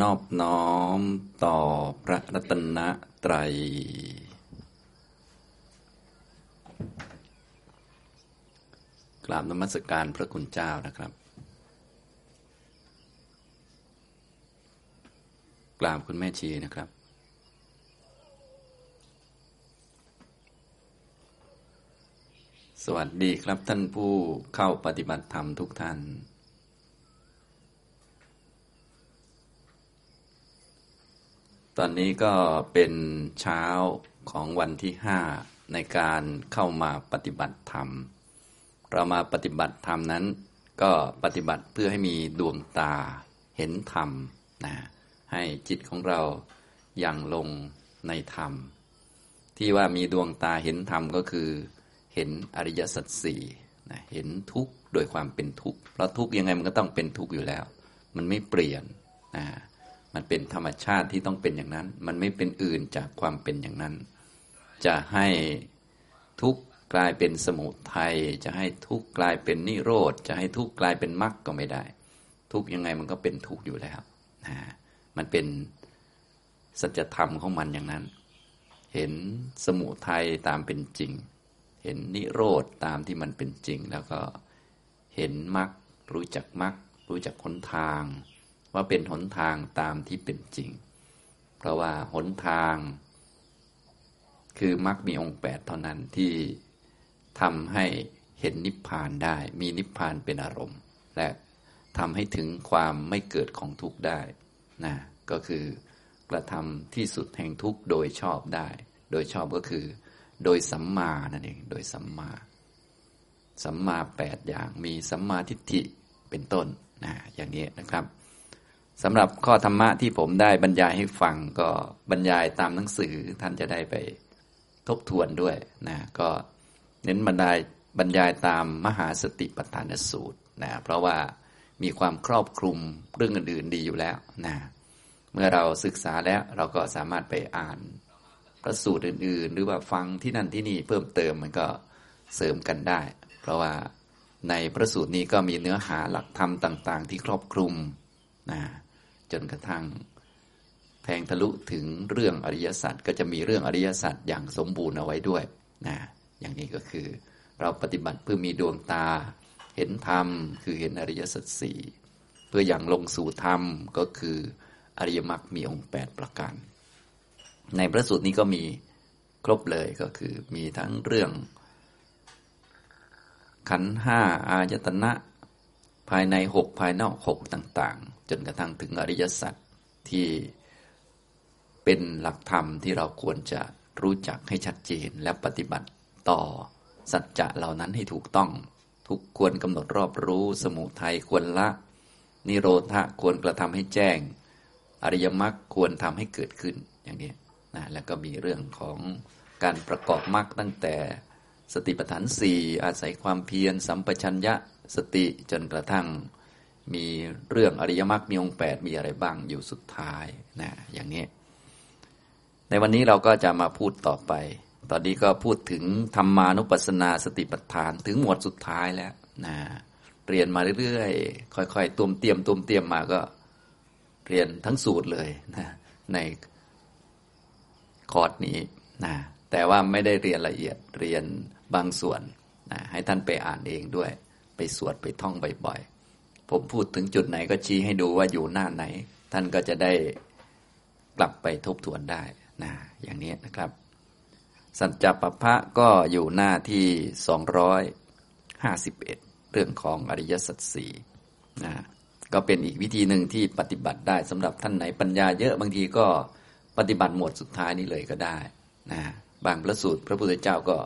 นอบน้อมต่อพระรัตนตรัย กราบนมัสการพระคุณเจ้านะครับ กราบคุณแม่ชีนะครับ สวัสดีครับท่านผู้เข้าปฏิบัติธรรมทุกท่าน ตอนนี้ก็เป็นเช้าของวันที่ห้าในการเข้ามาปฏิบัติธรรม เรามาปฏิบัติธรรมนั้น ก็ปฏิบัติเพื่อให้มีดวงตาเห็นธรรมนะให้จิตของเราอย่างลงในธรรม ที่ว่ามีดวงตาเห็นธรรมก็คือ เห็นอริยสัจสี่นะเห็นทุกข์โดยความเป็นทุกข์เพราะทุกข์ยังไงมันก็ต้องเป็นทุกข์อยู่แล้ว มันไม่เปลี่ยนนะ มันเป็นธรรมชาติที่ต้องเป็นอย่างนั้น มันไม่เป็นอื่นจากความเป็นอย่างนั้น จะให้ทุกข์กลายเป็นสมุทัยจะให้ทุกข์กลายเป็นนิโรธ จะให้ทุกข์กลายเป็นมรรคก็ไม่ได้ ทุกข์ยังไงมันก็เป็นทุกข์อยู่แล้วนะมันเป็นสัจธรรมของมันอย่างนั้น เห็นสมุทัยตามเป็นจริง เห็นนิโรธตามที่มันเป็นจริง แล้วก็เห็นมรรครู้จักมรรครู้จักหนทาง ว่าเป็นหนทางตามที่เป็นจริง เพราะว่าหนทาง คือมรรคมีองค์แปดเท่านั้นที่ทำให้เห็นนิพพานได้ มีนิพพานเป็นอารมณ์ และทำให้ถึงความไม่เกิดของทุกข์ได้นะก็คือกระทำที่สุดแห่งทุกข์โดยชอบได้ โดยชอบก็คือ โดยสัมมานั่นเอง โดยสัมมา สัมมาแปดอย่าง มีสัมมาทิฏฐิเป็นต้นนะอย่างนี้นะครับ สำหรับข้อธรรมะที่ผมได้บรรยายให้ฟังก็บรรยายตามหนังสือท่านจะได้ไปทบทวนด้วยนะก็เน้นบรรยายบรรยายตามมหาสติปัฏฐานสูตรนะเพราะว่ามีความครอบคลุมเรื่องอื่นๆดีอยู่แล้วนะเมื่อเราศึกษาแล้วเราก็สามารถไปอ่านพระสูตรอื่น ๆ หรือว่าฟังที่นั่นที่นี่เพิ่มเติมมันก็เสริมกันได้ เพราะว่าในพระสูตรนี้ก็มีเนื้อหาหลักธรรมต่าง ๆ ที่ครอบคลุมนะ จนกระทั่งแทงทะลุถึงเรื่องอริยสัจก็จะมีเรื่องอริยสัจอย่างสมบูรณ์เอาไว้ด้วยนะอย่างนี้ก็คือ เราปฏิบัติเพื่อมีดวงตา เห็นธรรม คือเห็นอริยสัจสี่เพื่ออย่างลงสู่ธรรมก็คืออริยมรรคมีองค์แปดประการ ในพระสูตรนี้ก็มีครบเลยก็คือมีทั้งเรื่อง ขันห้าอายตนะ ภายในหกภายนอกหกต่าง จนกระทั่งถึงอริยสัจที่เป็นหลักธรรมที่เราควรจะรู้จักให้ชัดเจนและปฏิบัติต่อสัจจะเหล่านั้นให้ถูกต้อง ทุกควรกำหนดรอบรู้สมุทัยควรละ นิโรธะควรกระทำให้แจ้ง อริยมรรคควรทำให้เกิดขึ้นอย่างนี้นะแล้วก็มีเรื่องของการประกอบมรรคตั้งแต่สติปัฏฐานสี่อาศัยความเพียรสัมปชัญญะสติจนกระทั่ง มีเรื่องอริยมรรคมีองค์แปดมีอะไรบ้างอยู่สุดท้ายนะอย่างนี้ ในวันนี้เราก็จะมาพูดต่อไป ตอนนี้ก็พูดถึงธรรมานุปัสสนาสติปัฏฐานถึงหมวดสุดท้ายแล้วนะเรียนมาเรื่อยๆ ค่อยๆตุมเตรียมตุมเตรียมมาก็เรียนทั้งสูตรเลยนะในคอร์สนี้นะแต่ว่าไม่ได้เรียนละเอียดเรียนบางส่วนนะให้ท่านไปอ่านเองด้วย ไปสวดไปท่องบ่อยๆ ผมพูดถึงจุดไหนก็ชี้ให้ดูว่าอยู่หน้าไหน ท่านก็จะได้กลับไปทบทวนได้นะอย่างนี้นะครับ สัจจปพะก็อยู่หน้าที่ 251 เรื่องของอริยสัจสี่นะก็เป็นอีกวิธีหนึ่งที่ปฏิบัติได้สำหรับท่านไหนปัญญาเยอะบางทีก็ปฏิบัติหมวดสุดท้ายนี้เลยก็ได้นะบางพระสูตรพระพุทธเจ้าก็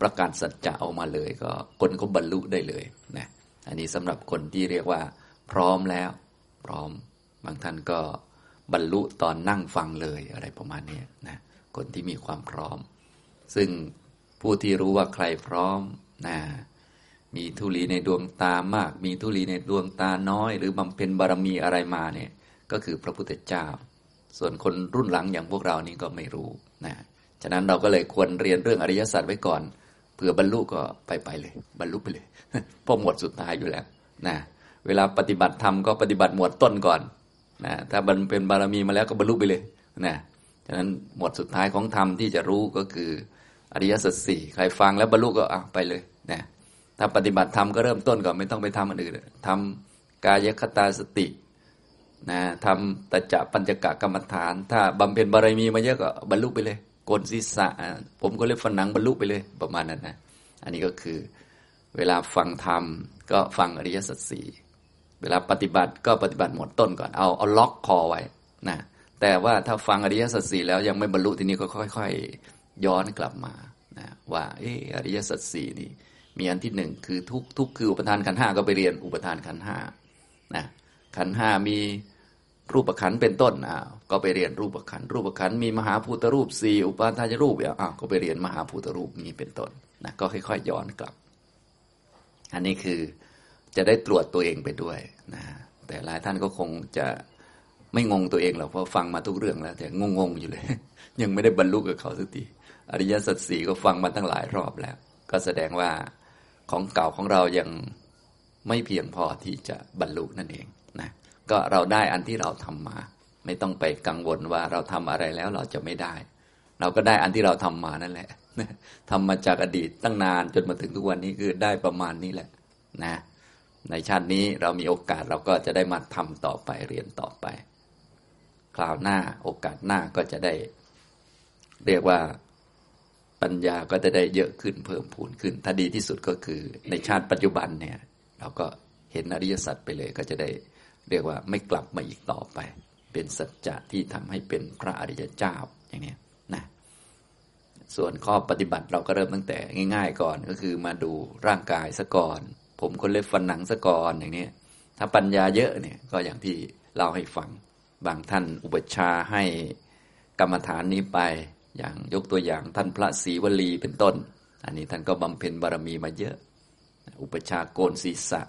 ประกาศสัจจะออกมาเลย ก็คนก็บรรลุได้เลยนะ อันนี้สำหรับคนที่เรียกว่า พร้อมแล้ว พร้อม บางท่านก็บรรลุตอนนั่งฟังเลยอะไรประมาณนี้นะคนที่มีความพร้อม ซึ่งผู้ที่รู้ว่าใครพร้อมนะมีทุลีในดวงตามาก มีทุลีในดวงตาน้อย หรือบำเพ็ญบารมีอะไรมาเนี่ยก็คือพระพุทธเจ้า ส่วนคนรุ่นหลังอย่างพวกเรานี่ก็ไม่รู้นะฉะนั้นเราก็เลยควรเรียนเรื่องอริยสัจไว้ก่อน เผื่อบรรลุก็ไปไปเลย บรรลุไปเลยเพราะหมวดสุดท้ายอยู่แล้วนะเวลาปฏิบัติธรรมก็ปฏิบัติหมวดต้นก่อนนะถ้าบรรเป็นบารมีมาแล้วก็บรรลุไปเลยนะฉะนั้นหมวดสุดท้ายของธรรมที่จะรู้ก็คืออริยสัจสี่ใครฟังแล้วบรรลุก็อะไปเลยนะถ้าปฏิบัติธรรมก็เริ่มต้นก่อนไม่ต้องไปทำอันอื่นทำกายคตาสตินะทำตจะปัญจกะกรรมฐาน ถ้าบำเพ็ญบารมีมาเยอะก็บรรลุไปเลย โกนศีรษะ ผมก็เล็บฝันหนังบรรลุไปเลยประมาณนั้นนะ อันนี้ก็คือเวลาฟังธรรมก็ฟังอริยสัจสี่เวลาปฏิบัติก็ปฏิบัติหมดต้นก่อนเอาเอาล็อกคอไว้นะแต่ว่าถ้าฟังอริยสัจสี่แล้วยังไม่บรรลุทีนี้ก็ค่อย ๆ ย้อนกลับมานะว่าเอออริยสัจสี่นี่มีอันที่หนึ่งคือทุกทุกคืออุปทานขันห้าก็ไปเรียนอุปทานขันห้านะขันห้ามี รูปขันเป็นต้นอ่าวก็ไปเรียนรูปขันรูปขันมีมหาภูตรูปสี่อุปาทายรูปอ่าวก็ไปเรียนมหาภูตรูปนี้เป็นต้นนะก็ค่อยๆย้อนกลับ อันนี้คือจะได้ตรวจตัวเองไปด้วยนะแต่หลายท่านก็คงจะไม่งงตัวเองหรอกเพราะฟังมาทุกเรื่องแล้ว แต่งงๆอยู่เลย ยังไม่ได้บรรลุกับเขาสักทีอริยสัจสี่ก็ฟังมาตั้งหลายรอบแล้ว ก็แสดงว่าของเก่าของเรายังไม่เพียงพอที่จะบรรลุนั่นเอง ก็เราได้อันที่เราทำมา ไม่ต้องไปกังวลว่าเราทำอะไรแล้วเราจะไม่ได้ เราก็ได้อันที่เราทำมานั่นแหละทำมาจากอดีตตั้งนานจนมาถึงทุกวันนี้คือได้ประมาณนี้แหละนะในชาตินี้เรามีโอกาสเราก็จะได้มาทำต่อไปเรียนต่อไป คราวหน้าโอกาสหน้าก็จะได้ เรียกว่าปัญญาก็จะได้เยอะขึ้นเพิ่มพูนขึ้น ถ้าดีที่สุดก็คือ ในชาติปัจจุบันเนี่ย เราก็เห็นอริยสัจไปเลยก็จะได้ เรียกว่าไม่กลับมาอีกต่อไป เป็นสัจจะที่ทำให้เป็นพระอริยเจ้าอย่างนี้นะส่วนข้อปฏิบัติเราก็เริ่มตั้งแต่ง่าย ๆ ก่อนก็คือมาดูร่างกายซะก่อน ผมคนเล็บฟันหนังซะก่อนอย่างนี้ถ้าปัญญาเยอะเนี่ยก็อย่างที่เล่าให้ฟังบางท่านอุปชาให้กรรมฐานนี้ไป อย่างยกตัวอย่างท่านพระศรีวลีเป็นต้น อันนี้ท่านก็บำเพ็ญบารมีมาเยอะ อุปชาโกนศีรษะ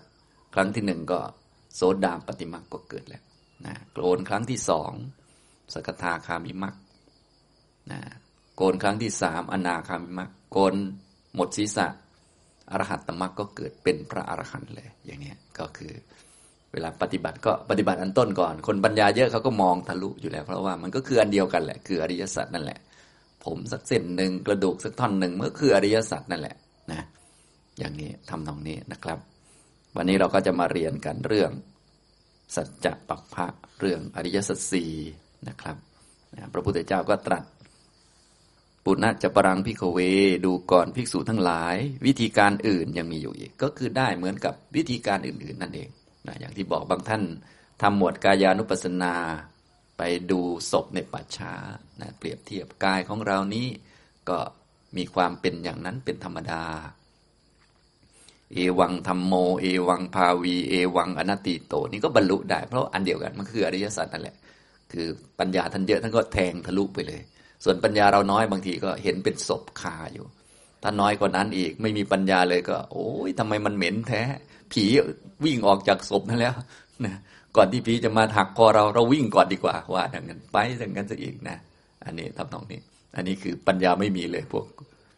ครั้งที่หนึ่งก็ โสดาปฏิมักก็เกิดแล้วนะโกนครั้งที่สองสกทาคามิมักนะโกนครั้งที่สามอนาคามิมักโกนหมดศีรษะอรหัตตมักก็เกิดเป็นพระอรหันต์เลยอย่างนี้ก็คือเวลาปฏิบัติก็ปฏิบัติอันต้นก่อน คนปัญญาเยอะเขาก็มองทะลุอยู่แล้วเพราะว่ามันก็คืออันเดียวกันแหละ คืออริยสัจนั่นแหละ ผมสักเส้นหนึ่งกระดูกสักท่อนหนึ่งมันก็คืออริยสัจนั่นแหละนะอย่างนี้ทำตรงนี้นะครับ วันนี้เราก็จะมาเรียนกันเรื่อง สัจจะปัปพะเรื่องอริยสัจสี่นะครับพระพุทธเจ้าก็ตรัส ปุณณจะปรังพิกเว ดูก่อนภิกษุทั้งหลาย วิธีการอื่นยังมีอยู่อีก ก็คือได้เหมือนกับวิธีการอื่น ๆ นั่นเองนะอย่างที่บอกบางท่านทำหมวดกายานุปัสสนาไปดูศพในป่าช้านะเปรียบเทียบกายของเรานี้ก็มีความเป็นอย่างนั้นเป็นธรรมดา เอวังธรรมโม เอวังภาวี เอวังอนัตติโต นี่ก็บรรลุได้ เพราะอันเดียวกันมันคืออริยสัจนั่นแหละ คือปัญญาท่านเยอะท่านก็แทงทะลุไปเลย ส่วนปัญญาเราน้อยบางทีก็เห็นเป็นศพคาอยู่ ถ้าน้อยกว่านั้นอีกไม่มีปัญญาเลยก็ โอ้ยทำไมมันเหม็นแท้ ผีวิ่งออกจากศพนั่นแล้วนะก่อนที่ผีจะมาถักคอเราเราวิ่งก่อนดีกว่าว่าดังนั้นไปดังนั้นซะอีกนะ อันนี้ทำตรงนี้ อันนี้คือปัญญาไม่มีเลยพวก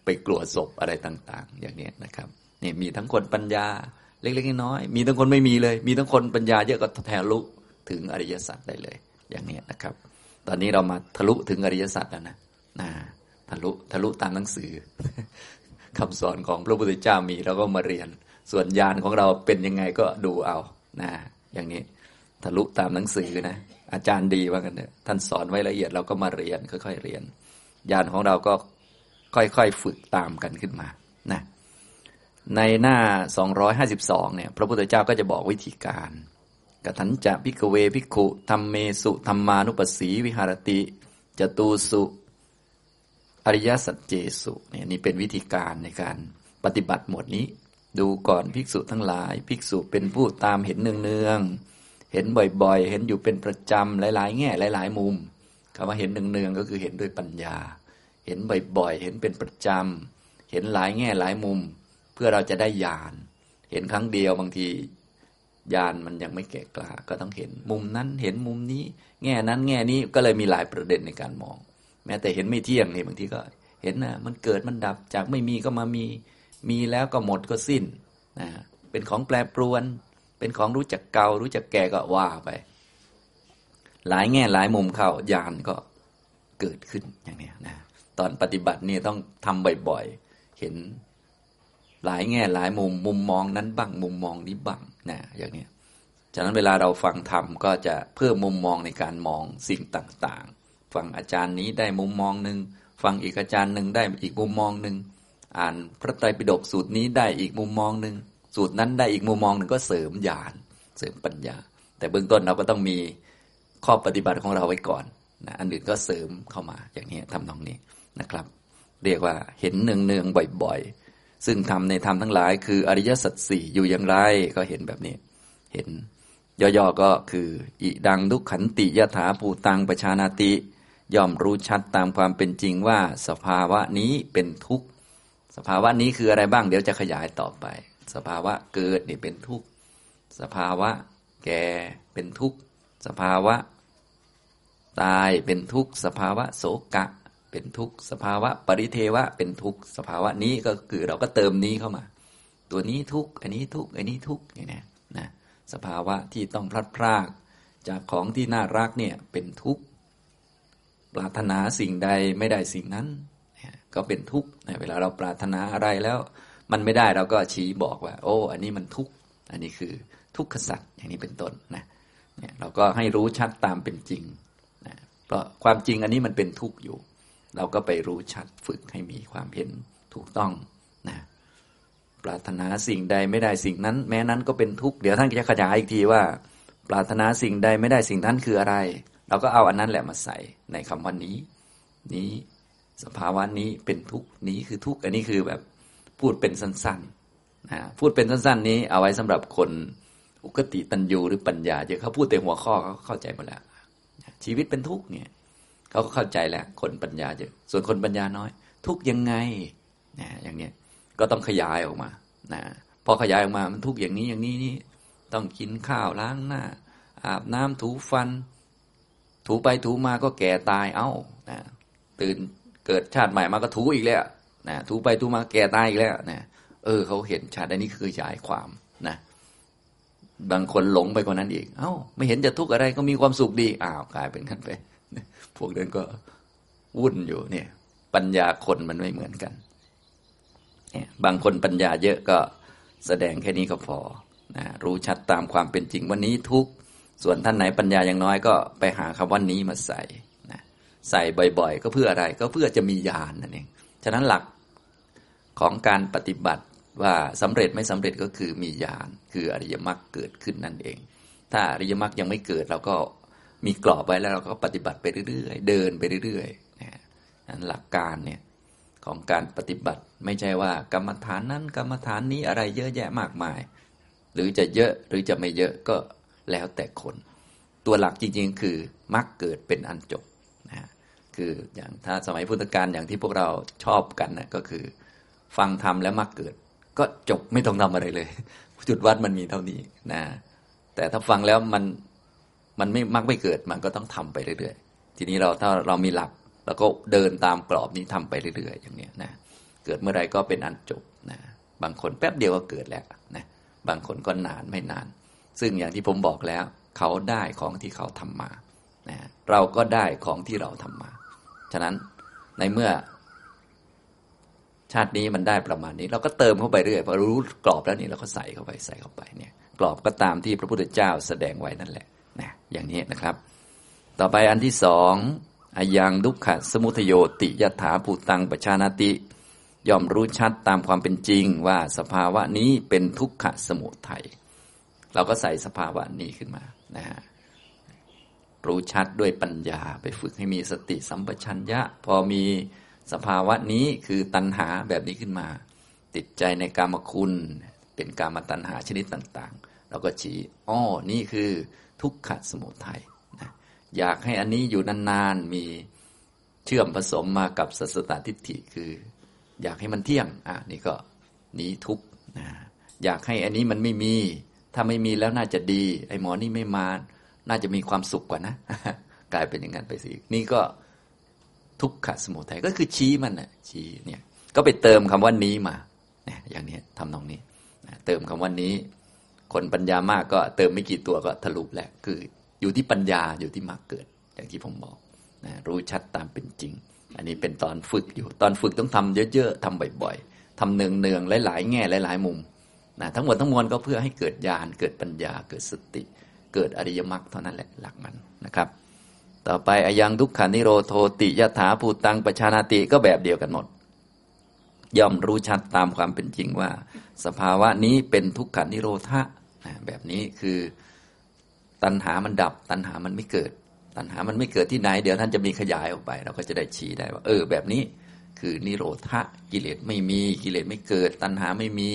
ไปกลัวศพอะไรต่าง ๆ อย่างนี้นะครับ นี่มีทั้งคนปัญญาเล็กๆน้อยๆมีทั้งคนไม่มีเลย มีทั้งคนปัญญาเยอะก็แทลุถึงอริยสัจได้เลย อย่างนี้นะครับ ตอนนี้เรามาทะลุถึงอริยสัจแล้วนะนะทะลุทะลุตามหนังสือคำสอนของพระพุทธเจ้ามีเราก็มาเรียน ส่วนญาณของเราเป็นยังไงก็ดูเอานะอย่างนี้ทะลุตามหนังสือนะอาจารย์ดีว่ากันเถอะท่านสอนไว้ละเอียดเราก็มาเรียนค่อยๆเรียนญาณของเราก็ค่อยๆฝึกตามกันขึ้นมานะ ในหน้า 252 เนี่ย พระพุทธเจ้าก็จะบอกวิธีการกถันจะพิกเวพิกุธรรมเมสุธรรมานุปัสสีวิหารติจตูสุอริยสัจเจสุเนี่ยนี่เป็นวิธีการในการปฏิบัติหมวดนี้ ดูก่อนภิกษุทั้งหลาย ภิกษุเป็นผู้ตามเห็นเนืองๆเห็นบ่อยๆ เห็นอยู่เป็นประจำหลาย ๆ แง่หลาย ๆ มุมคำว่าเห็นเนืองๆก็คือเห็นด้วยปัญญา เห็นบ่อยๆ เห็นเป็นประจำเห็นหลายแง่หลายมุม เพื่อเราจะได้ญาณเห็นครั้งเดียวบางทีญาณมันยังไม่แก่กล้าก็ต้องเห็น มุมนั้นเห็นมุมนี้ แง่นั้นแง่นี้ก็เลยมีหลายประเด็นในการมอง แม้แต่เห็นไม่เที่ยงนี่บางทีก็เห็นนะมันเกิดมันดับจากไม่มีก็มามี มีแล้วก็หมดก็สิ้นนะเป็นของแปรปรวน เป็นของรู้จักเก่ารู้จักแก่ก็ว่าไป หลายแง่หลายมุมเข้าญาณก็เกิดขึ้นอย่างนี้นะตอนปฏิบัตินี่ต้องทำบ่อยๆ เห็น หลายแง่หลายมุมมุมมองนั้นบ้างมุมมองนี้บ้างนะอย่างนี้ฉะนั้นเวลาเราฟังธรรมก็จะเพิ่มมุมมองในการมองสิ่งต่างๆ ฟังอาจารย์นี้ได้มุมมองหนึ่งฟังอีกอาจารย์หนึ่งได้อีกมุมมองหนึ่งอ่านพระไตรปิฎกสูตรนี้ได้อีกมุมมองหนึ่งสูตรนั้นได้อีกมุมมองหนึ่งก็เสริมญาณเสริมปัญญา แต่เบื้องต้นเราก็ต้องมีข้อปฏิบัติของเราไว้ก่อนนะอันอื่นก็เสริมเข้ามาอย่างนี้ทำนองนี้นะครับ เรียกว่าเห็นเนืองเนืองบ่อยๆ ซึ่งทำในธรรมทั้งหลาย คืออริยสัจสี่อยู่อย่างไรก็เห็นแบบนี้ เห็น ย่อๆก็คืออิดังทุกขันติยถาภูตังประชานาติ ย่อมรู้ชัดตามความเป็นจริงว่าสภาวะนี้เป็นทุกข์สภาวะนี้คืออะไรบ้างเดี๋ยวจะขยายต่อไป สภาวะเกิดนี่เป็นทุกข์สภาวะแก่เป็นทุกข์สภาวะ ตายเป็นทุกข์สภาวะโศกะ เป็นทุกข์สภาวะ ปริเทวะเป็นทุกข์สภาวะนี้ก็คือเราก็เติมนี้เข้ามา ตัวนี้ทุกข์อันนี้ทุกข์อันนี้ทุกข์อย่างนี้นะสภาวะที่ต้องพลัดพราก จากของที่น่ารักเนี่ยเป็นทุกข์ปรารถนาสิ่งใดไม่ได้สิ่งนั้น ก็เป็นทุกข์เวลาเราปรารถนาอะไรแล้ว มันไม่ได้เราก็ชี้บอกว่า โอ้ อันนี้มันทุกข์อันนี้คือทุกขสัตว์อย่างนี้เป็นต้นนะเนี่ยเราก็ให้รู้ชัดตามเป็นจริงนะเพราะความจริงอันนี้มันเป็นทุกข์อยู่ เราก็ไปรู้ชัดฝึกให้มีความเห็นถูกต้องนะปรารถนาสิ่งใดไม่ได้สิ่งนั้น แม้นั้นก็เป็นทุกข์เดี๋ยวท่านจะขยายอีกทีว่า ปรารถนาสิ่งใดไม่ได้สิ่งนั้นคืออะไร เราก็เอาอันนั้นแหละมาใส่ในคำว่านี้ นี้สภาวะนี้เป็นทุกข์นี้คือทุกข์อันนี้คือแบบพูดเป็นสั้นๆนะพูดเป็นสั้นๆ นี้เอาไว้สำหรับคนอุกติตันยูหรือปัญญาเยอะเขาพูดแต่หัวข้อเขาเข้าใจหมดแล้วชีวิตเป็นทุกข์เนี่ย เขาก็เข้าใจแหล้วคนปัญญาเยอะส่วนคนปัญญาน้อย ทุกยังไงนะอย่างเนี้ยก็ต้องขยายออกมานะพอขยายออกมามันทุกอย่างนี้อย่างนี้นี่ต้องกินข้าวล้างหน้า อาบน้ำถูฟัน ถูไปถูมาก็แก่ตายเอ้านะตื่นเกิดชาติใหม่มาก็ถูอีกแล้วนะถูไปถูมาแก่ตายอีกแล้วนะเออเขาเห็นชาติอันนี้คือขยายความนะบางคนหลงไปกว่านั้นอีกเอา้า ไม่เห็นจะทุกข์อะไรก็มีความสุขดีอ้าวกลายเป็นขั้นไป พวกนั้นก็วุ่นอยู่เนี่ย ปัญญาคนมันไม่เหมือนกันเนี่ยบางคนปัญญาเยอะก็แสดงแค่นี้ก็พอนะรู้ชัดตามความเป็นจริงวันนี้ทุกส่วนท่านไหนปัญญาอย่างน้อยก็ไปหาคำว่านี้มาใส่นะใส่บ่อย ๆ ก็เพื่ออะไรก็เพื่อจะมีญาณนั่นเองฉะนั้นหลักของการปฏิบัติว่าสำเร็จไม่สำเร็จก็คือมีญาณคืออริยมรรคเกิดขึ้นนั่นเอง ถ้าอริยมรรคยังไม่เกิดเราก็ มีกรอบไว้แล้วเราก็ปฏิบัติไปเรื่อยๆ เดินไปเรื่อยๆนะนั้นหลักการเนี่ยของการปฏิบัติไม่ใช่ว่ากรรมฐานนั้นกรรมฐานนี้อะไรเยอะแยะมากมาย หรือจะเยอะหรือจะไม่เยอะก็แล้วแต่คน ตัวหลักจริงๆ คือมรรคเกิดเป็นอันจบนะคืออย่างถ้าสมัยพุทธกาลอย่างที่พวกเราชอบกันนะก็คือ ฟังธรรมแล้วมรรคเกิด ก็จบไม่ต้องทำอะไรเลย จุดวัดมันมีเท่านี้นะแต่ถ้าฟังแล้วมัน มันไม่มักไม่เกิดมันก็ต้องทำไปเรื่อยๆ ทีนี้เราถ้าเรามีหลักแล้วก็เดินตามกรอบนี้ทำไปเรื่อยๆ อย่างนี้นะเกิดเมื่อไรก็เป็นอันจบนะบางคนแป๊บเดียวก็เกิดแล้วนะบางคนก็นานไม่นาน ซึ่งอย่างที่ผมบอกแล้ว เขาได้ของที่เขาทำมานะเราก็ได้ของที่เราทำมา ฉะนั้นในเมื่อ ชาตินี้มันได้ประมาณนี้ เราก็เติมเข้าไปเรื่อยพอรู้กรอบแล้วนี่เราก็ใส่เข้าไปใส่เข้าไปเนี่ย กรอบก็ตามที่พระพุทธเจ้าแสดงไว้นั่นแหละ นะอย่างนี้นะครับ ต่อไปอันที่สองอายังดุขะสมุทโยติยถาภูตังปชานาติยอมรู้ชัดตามความเป็นจริงว่าสภาวะนี้เป็นทุกขะสมุทัยเราก็ใส่สภาวะนี้ขึ้นมานะฮะรู้ชัดด้วยปัญญาไปฝึกให้มีสติสัมปชัญญะ พอมีสภาวะนี้คือตัณหาแบบนี้ขึ้นมา ติดใจในกามคุณ เป็นกามตัณหาชนิดต่าง ๆ เราก็ชี้อ้อนี่คือ ทุกขสมุทัยนะอยากให้อันนี้อยู่นานๆ มีเชื่อมผสมมากับสัสตทิฏฐิคือ อยากให้มันเที่ยงอะนี่ก็นี้ทุกนะอยากให้อันนี้มันไม่มี ถ้าไม่มีแล้วน่าจะดี ไอ้หมอนี่ไม่มา น่าจะมีความสุขกว่านะ กลายเป็นอย่างนั้นไปสินี่ก็ทุกขสมุทัยก็คือชี้มันนะชี้เนี่ยก็ไปเติมคำว่านี้มาเนี่ยอย่างนี้ทำตรงนี้เติมคำว่านี้ คนปัญญามากก็เติมไม่กี่ตัวก็ทะลุแหละคืออยู่ที่ปัญญาอยู่ที่มรรคเกิด อย่างที่ผมบอกนะรู้ชัดตามเป็นจริง อันนี้เป็นตอนฝึกอยู่ตอนฝึกต้องทำเยอะๆทำบ่อยๆทำเนืองๆหลายๆ แง่หลายๆมุมนะทั้งหมดทั้งมวลก็เพื่อให้เกิดญาณเกิดปัญญาเกิดสติ เกิดอริยมรรคเท่านั้นแหละหลักมันนะครับ ต่อไปอายังทุกขานิโรโทติยถาภูตังปชานาติก็แบบเดียวกันหมดย่อมรู้ชัดตามความเป็นจริงว่า สภาวะนี้เป็นทุกขานิโรธะ แบบนี้คือตัณหามันดับ ตัณหามันไม่เกิด ตัณหามันไม่เกิดที่ไหน เดี๋ยวท่านจะมีขยายออกไป เราก็จะได้ชี้ได้ว่า เออ แบบนี้คือนิโรธะกิเลสไม่มีกิเลสไม่เกิด ตัณหาไม่มี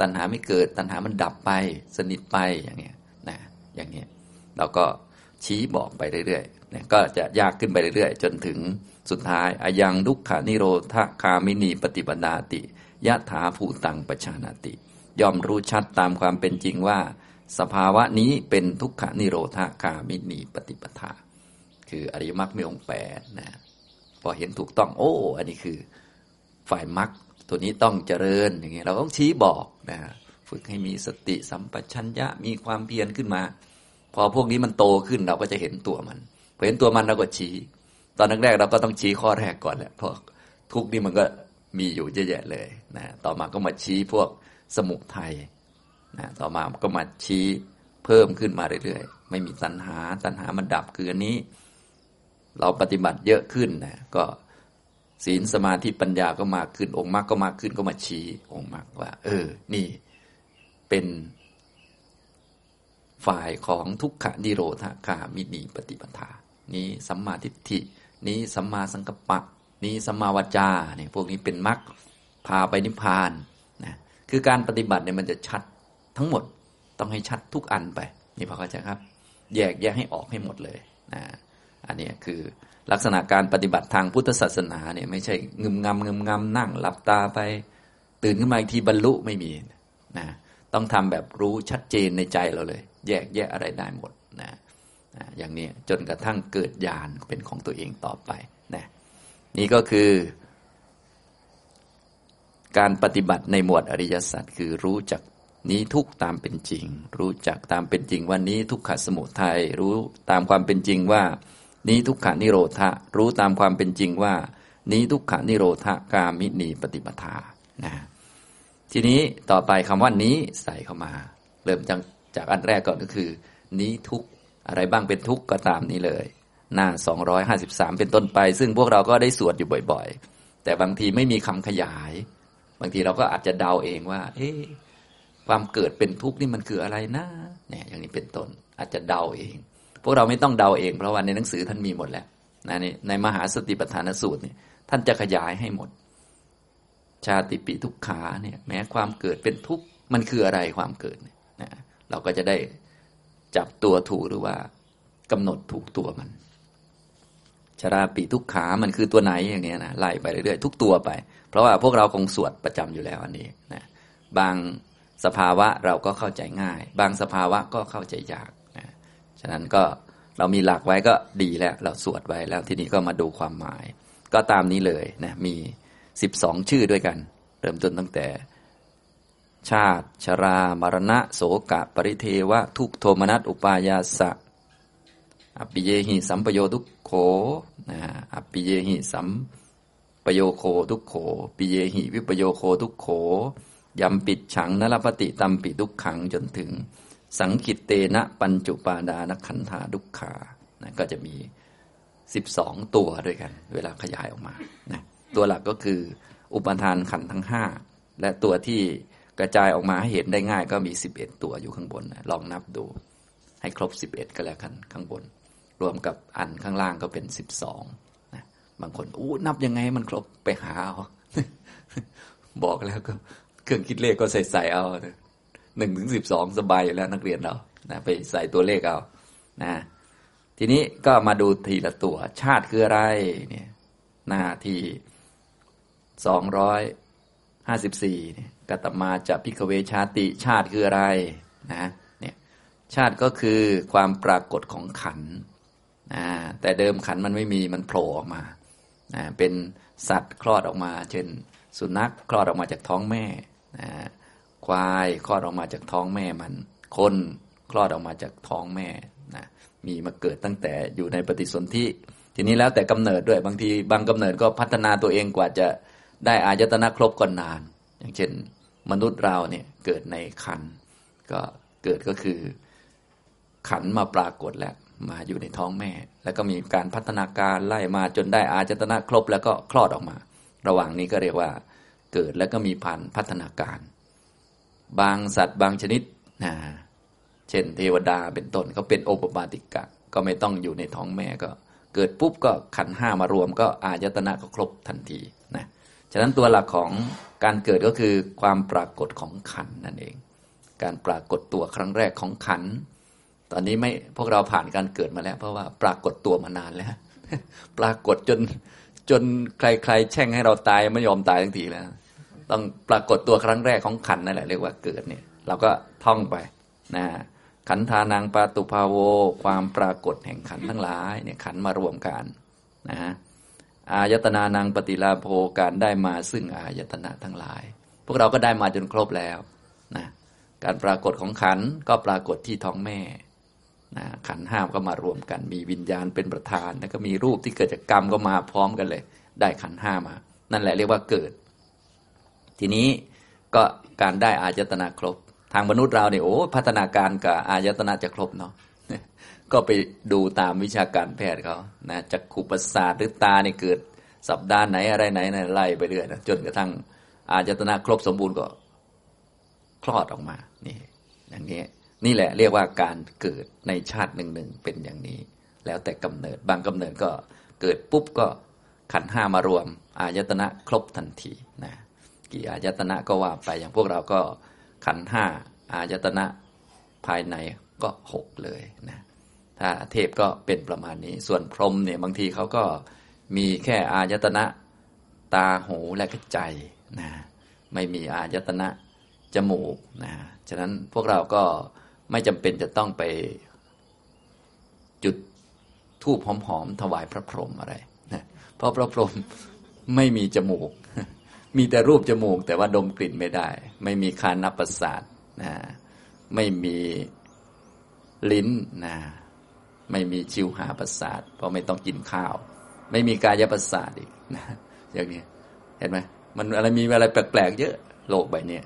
ตัณหาไม่เกิด ตัณหามันดับไป สนิทไปอย่างเงี้ยนะอย่างเงี้ยเราก็ชี้บอกไปเรื่อยๆนะก็จะยากขึ้นไปเรื่อยๆ จนถึงสุดท้ายอายังทุกขานิโรธคามินีปฏิปนาติยะถาภูตังปชานาติ ย่อมรู้ชัดตามความเป็นจริงว่า สภาวะนี้เป็นทุกขานิโรธคามินีปฏิปทา คืออริยมรรคมีองค์แปดนะพอเห็นถูกต้องโอ้ อันนี้คือฝ่ายมรรคตัวนี้ต้องเจริญอย่างเงี้ยเราต้องชี้บอกนะฝึกให้มีสติสัมปชัญญะมีความเพียรขึ้นมา พอพวกนี้มันโตขึ้นเราก็จะเห็นตัวมันพอเห็นตัวมันเราก็ชี้ ตอนแรกๆเราก็ต้องชี้ข้อแรกก่อนแหละพราะทุกนี่มันก็มีอยู่เยอะแยะเลยนะต่อมาก็มาชี้พวก มุทัยนะต่อมาก็มาชี้เพิ่มขึ้นมาเรื่อยๆ ไม่มีตัณหา ตัณหามันดับคืออันนี้ เราปฏิบัติเยอะขึ้นนะก็ศีลสมาธิปัญญาก็มากขึ้น องค์มรรคก็มากขึ้นก็มาชี้องค์มรรคว่า เออ นี่เป็นฝ่ายของทุกขนิโรธคามินีปฏิปทา นี้สัมมาทิฏฐิ นี้สัมมาสังกัปปะ นี้สัมมาวจาเนี่ยพวกนี้เป็นมรรคพาไปนิพพาน คือการปฏิบัติเนี่ยมันจะชัดทั้งหมดต้องให้ชัดทุกอันไปนี่พอเข้าใจครับ แยกแยกให้ออกให้หมดเลยนะอันนี้คือลักษณะการปฏิบัติทางพุทธศาสนาเนี่ยไม่ใช่งึมงำงึมงำนั่งหลับตาไป ตื่นขึ้นมาอีกทีบรรลุไม่มีนะต้องทำแบบรู้ชัดเจนในใจเราเลย แยกแยกอะไรได้หมดนะนะอย่างนี้จนกระทั่งเกิดญาณเป็นของตัวเองต่อไปนะนี่ก็คือ การปฏิบัติในหมวดอริยสัจคือรู้จักนี้ทุกตามเป็นจริง รู้จักตามเป็นจริงว่านี้ทุกขสมุทัยรู้ตามความเป็นจริงว่า นี้ทุกขานิโรธะรู้ตามความเป็นจริงว่า นี้ทุกขานิโรธกามินีปฏิปทานะทีนี้ต่อไปคำว่านี้ใส่เข้ามา เริ่มจากจากอันแรกก่อนก็คือ นี้ทุกอะไรบ้างเป็นทุกก็ตามนี้เลย หน้า 253 เป็นต้นไป ซึ่งพวกเราก็ได้สวดอยู่บ่อย ๆ แต่บางทีไม่มีคำขยาย บางทีเราก็อาจจะเดาเองว่า เอ๊ะความเกิดเป็นทุกข์นี่มันคืออะไรนะเนี่ยอย่างนี้เป็นต้นอาจจะเดาเอง พวกเราไม่ต้องเดาเองเพราะว่าในหนังสือท่านมีหมดแล้วนะในในมหาสติปัฏฐานสูตรเนี่ยท่านจะขยายให้หมด ชาติปีทุกขาเนี่ย แม้ความเกิดเป็นทุกข์มันคืออะไรความเกิดเนี่ยนะเราก็จะได้จับตัวถูกหรือว่ากำหนดถูกตัวมันชราปีทุกขา มันคือตัวไหนอย่างเงี้ยนะไล่ไปเรื่อยๆทุกตัวไป เพราะว่าพวกเราคงสวดประจำอยู่แล้วอันนี้นะบางสภาวะเราก็เข้าใจง่าย บางสภาวะก็เข้าใจยากนะฉะนั้นก็เรามีหลักไว้ก็ดีแล้ว เราสวดไว้แล้วทีนี้ก็มาดูความหมาย ก็ตามนี้เลยนะมีสิบสองชื่อด้วยกัน เริ่มต้นตั้งแต่ ชาติ ชรามรณะ โสกะ ปริเทวะ ทุกโทมนัสอุปายาสะอปิเยหิสัมปโยทุกโขนะอปิเยหิสัมป ปโยโคทุกโขปิเยหิวิปโยโคทุกโขยำปิดฉังนรปฏิตัมปิทุกขังจนถึง สังคิตเตนะปัญจุปาดานขันธาดุกขานะก็จะมีสิบสองตัวด้วยกัน เวลาขยายออกมานะตัวหลักก็คือ อุปทานขันทั้งห้าและตัวที่กระจายออกมาให้เห็นได้ง่ายก็มีสิบเอ็ดตัวอยู่ข้างบนนะลองนับดู ให้ครบสิบเอ็ดก็แล้วกันข้างบน รวมกับอันข้างล่างก็เป็นสิ บางคนอู้นับยังไงมันครบไปหาเอาบอกแล้วก็เครื่องคิดเลขก็ใส่ใส่เอาหนึ่งถึงสิบสองสบายอยู่แล้วนักเรียนเรานะไปใส่ตัวเลขเอานะทีนี้ก็มาดูทีละตัว ชาติคืออะไรเนี่ยหน้าที่สองร้อยห้าสิบสี่กัตมาจะพิกเวชาติชาติคืออะไรนะเนี่ยชาติก็คือความปรากฏของขันนะแต่เดิมขันมันไม่มีมันโผล่ออกมา นะเป็นสัตว์คลอดออกมา เช่น สุนัขคลอดออกมาจากท้องแม่นะควายคลอดออกมาจากท้องแม่มัน คนคลอดออกมาจากท้องแม่นะมีมาเกิดตั้งแต่อยู่ในปฏิสนธิทีนี้แล้วแต่กำเนิดด้วยบางทีบางกำเนิดก็พัฒนาตัวเองกว่าจะได้อายตนะครบก่อนนาน อย่างเช่น มนุษย์เราเนี่ยเกิดในคันก็เกิดก็คือขันมาปรากฏแล้ว มาอยู่ในท้องแม่ แล้วก็มีการพัฒนาการไล่มาจนได้อาจตนะครบแล้วก็คลอดออกมา ระหว่างนี้ก็เรียกว่า เกิดแล้วก็มีพันพัฒนาการ บางสัตว์บางชนิดนะเช่น เทวดาเป็นต้นเขาเป็นโอปปาติกะ ก็ไม่ต้องอยู่ในท้องแม่ก็ เกิดปุ๊บก็ขันห้ามารวม ก็อายตนะก็ครบทันทีนะฉะนั้นตัวหลักของการเกิดก็คือความปรากฏของขันนั่นเอง การปรากฏตัวครั้งแรกของขัน ตอนนี้ไม่พวกเราผ่านการเกิดมาแล้ว เพราะว่าปรากฏตัวมานานแล้ว ปรากฏจนจนใครๆ แช่งให้เราตายไม่ยอมตายทั้งทีแล้ว ต้องปรากฏตัวครั้งแรกของขันนั่นแหละเรียกว่าเกิดเนี่ยเราก็ท่องไปนะขันธานังปาตุภาโว ความปรากฏแห่งขันทั้งหลายเนี่ยขันมารวมกันนะฮะอายตนานังปฏิลาโภการได้มาซึ่งอายตนะทั้งหลาย พวกเราก็ได้มาจนครบแล้วนะการปรากฏของขันก็ปรากฏที่ท้องแม่ นะขันห้ามก็มารวมกัน มีวิญญาณเป็นประธาน แล้วก็มีรูปที่เกิดจากกรรมก็มาพร้อมกันเลย ได้ขันห้ามา นั่นแหละเรียกว่าเกิด ทีนี้ก็การได้อายตนะครบ ทางมนุษย์เราเนี่ยโอ้พัฒนาการกับอายตนะจะครบเนาะก็ไปดูตามวิชาการแพทย์เขานะจักขุประสาทหรือตาเนี่ยเกิดสัปดาห์ไหนอะไรไหนไล่ไปเรื่อยนะจนกระทั่งอายตนะครบสมบูรณ์ก็คลอดออกมานี่อย่างนี้ นี่แหละเรียกว่าการเกิดในชาติหนึ่งหนึ่งเป็นอย่างนี้ แล้วแต่กำเนิดบางกำเนิดก็เกิดปุ๊บก็ขันห้ามารวม อายตนะครบทันทีนะกี่อายตนะก็ว่าไปอย่างพวกเราก็ขันห้าอายตนะภายในก็หกเลยนะถ้าเทพก็เป็นประมาณนี้ ส่วนพรหมเนี่ยบางทีเขาก็มีแค่อายตนะตาหูและก็ใจนะไม่มีอายตนะจมูกนะฉะนั้นพวกเราก็ ไม่จำเป็นจะต้องไปจุดทูบหอมๆถวายพระพรหมอะไรนะเพราะพระพรหมไม่มีจมูก มีแต่รูปจมูก แต่ว่าดมกลิ่นไม่ได้ ไม่มีคานับประสาทนะไม่มีลิ้นนะไม่มีชิวหาประสาท เพราะไม่ต้องกินข้าว ไม่มีกายประสาทอีกนะอย่างนี้เห็นไหมมันอะไรมีอะไรแปลกๆเยอะโลกใบนี้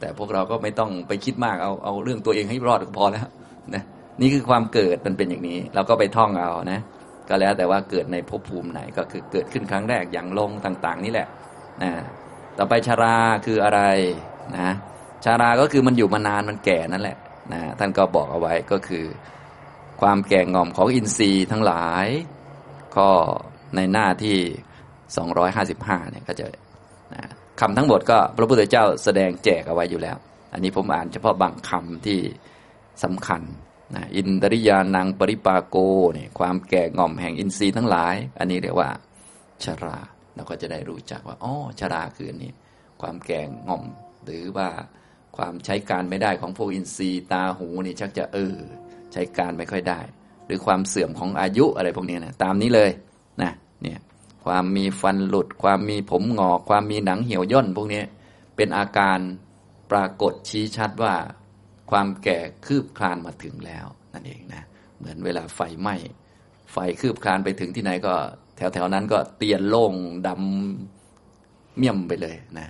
แต่พวกเราก็ไม่ต้องไปคิดมากเอาเอาเรื่องตัวเองให้รอดก็พอแล้วนะนี่คือความเกิดมันเป็นอย่างนี้ เราก็ไปท่องเอานะก็แล้วแต่ว่าเกิดในภพภูมิไหนก็คือเกิดขึ้นครั้งแรกอย่างลงต่างๆ นี่แหละนะต่อไปชาราคืออะไรนะชาราก็คือมันอยู่มานานมันแก่นั่นแหละนะท่านก็บอกเอาไว้ก็คือ ความแก่งอมของอินทรีย์ทั้งหลาย ก็ในหน้าที่ 255เนี่ยก็จะนะ คำทั้งหมดก็พระพุทธเจ้าแสดงแจกเอาไว้อยู่แล้ว อันนี้ผมอ่านเฉพาะบางคำที่สำคัญนะอินทริยานังปริปาโกเนี่ยความแก่ง่อมแห่งอินทรีย์ทั้งหลาย อันนี้เรียกว่าชราเราก็จะได้รู้จักว่าอ๋อชราคืออันนี้ ความแก่ง่อม หรือว่าความใช้การไม่ได้ของพวกอินทรีย์ตาหูนี่ชักจะเออใช้การไม่ค่อยได้ หรือความเสื่อมของอายุอะไรพวกนี้นะตามนี้เลยนะเนี่ย ความมีฟันหลุด ความมีผมงอก ความมีหนังเหี่ยวย่นพวกนี้เป็นอาการปรากฏชี้ชัดว่า ความแก่คืบคลานมาถึงแล้วนั่นเองนะเหมือนเวลาไฟไหม้ไฟคืบคลานไปถึงที่ไหนก็ แถวๆนั้นก็เตียนโล่งดำเมี่ยมไปเลยนะ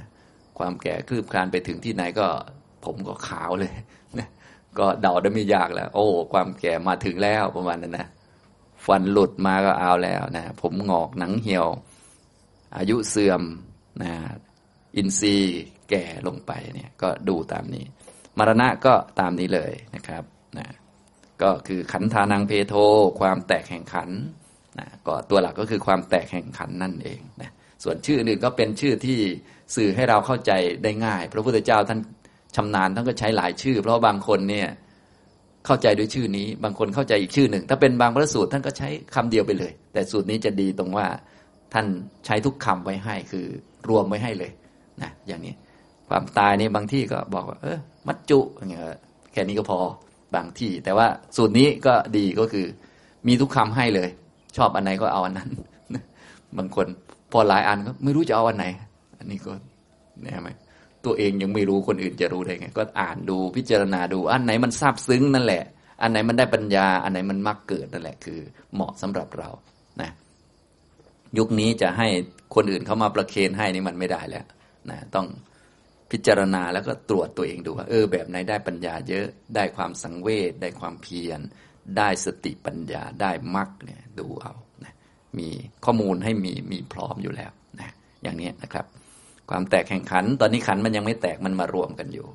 ความแก่คืบคลานไปถึงที่ไหนก็ ผมก็ขาวเลยนะก็เดาได้ไม่ยากแล้ว โอ้ ความแก่มาถึงแล้วประมาณนั้นนะ ฟันหลุดมาก็เอาแล้วนะผมงอกหนังเหี่ยว อายุเสื่อมนะอินทรีย์แก่ลงไปเนี่ยก็ดูตามนี้ มรณะก็ตามนี้เลยนะครับนะก็คือขันธานังเพโท ความแตกแห่งขันนะก็ตัวหลักก็คือความแตกแห่งขันนั่นเองนะส่วนชื่ออื่นก็เป็นชื่อที่สื่อให้เราเข้าใจได้ง่าย พระพุทธเจ้าท่านชำนาญท่านก็ใช้หลายชื่อ เพราะบางคนเนี่ย เข้าใจด้วยชื่อนี้ บางคนเข้าใจอีกชื่อหนึ่ง ถ้าเป็นบางพระสูตรท่านก็ใช้คำเดียวไปเลย แต่สูตรนี้จะดีตรงว่าท่านใช้ทุกคำไว้ให้คือรวมไว้ให้เลยนะอย่างนี้ความตายนี่บางที่ก็บอกว่า เออมัจจุอย่างเงี้ยแค่นี้ก็พอบางที่ แต่ว่าสูตรนี้ก็ดีก็คือ มีทุกคำให้เลย ชอบอันไหนก็เอาอันนั้น บางคนพอหลายอันก็ไม่รู้จะเอาอันไหน อันนี้ก็เนี่ยไหม ตัวเองยังไม่รู้คนอื่นจะรู้ได้ไง ก็อ่านดูพิจารณาดู อันไหนมันซาบซึ้งนั่นแหละ อันไหนมันได้ปัญญา อันไหนมันมักเกิดนั่นแหละคือ เหมาะสำหรับเรานะยุคนี้จะให้คนอื่นเขามาประเคนให้นี่มันไม่ได้แล้วนะต้องพิจารณาแล้วก็ตรวจตัวเองดูว่าเออแบบไหนได้ปัญญาเยอะได้ความสังเวชได้ความเพียร ได้สติปัญญาได้มรรคเนี่ยดูเอานะมีข้อมูลให้มีมีพร้อมอยู่แล้วนะอย่างนี้นะครับ ความแตกแข่งขัน ตอนนี้ขันมันยังไม่แตกมันมารวมกันอยู่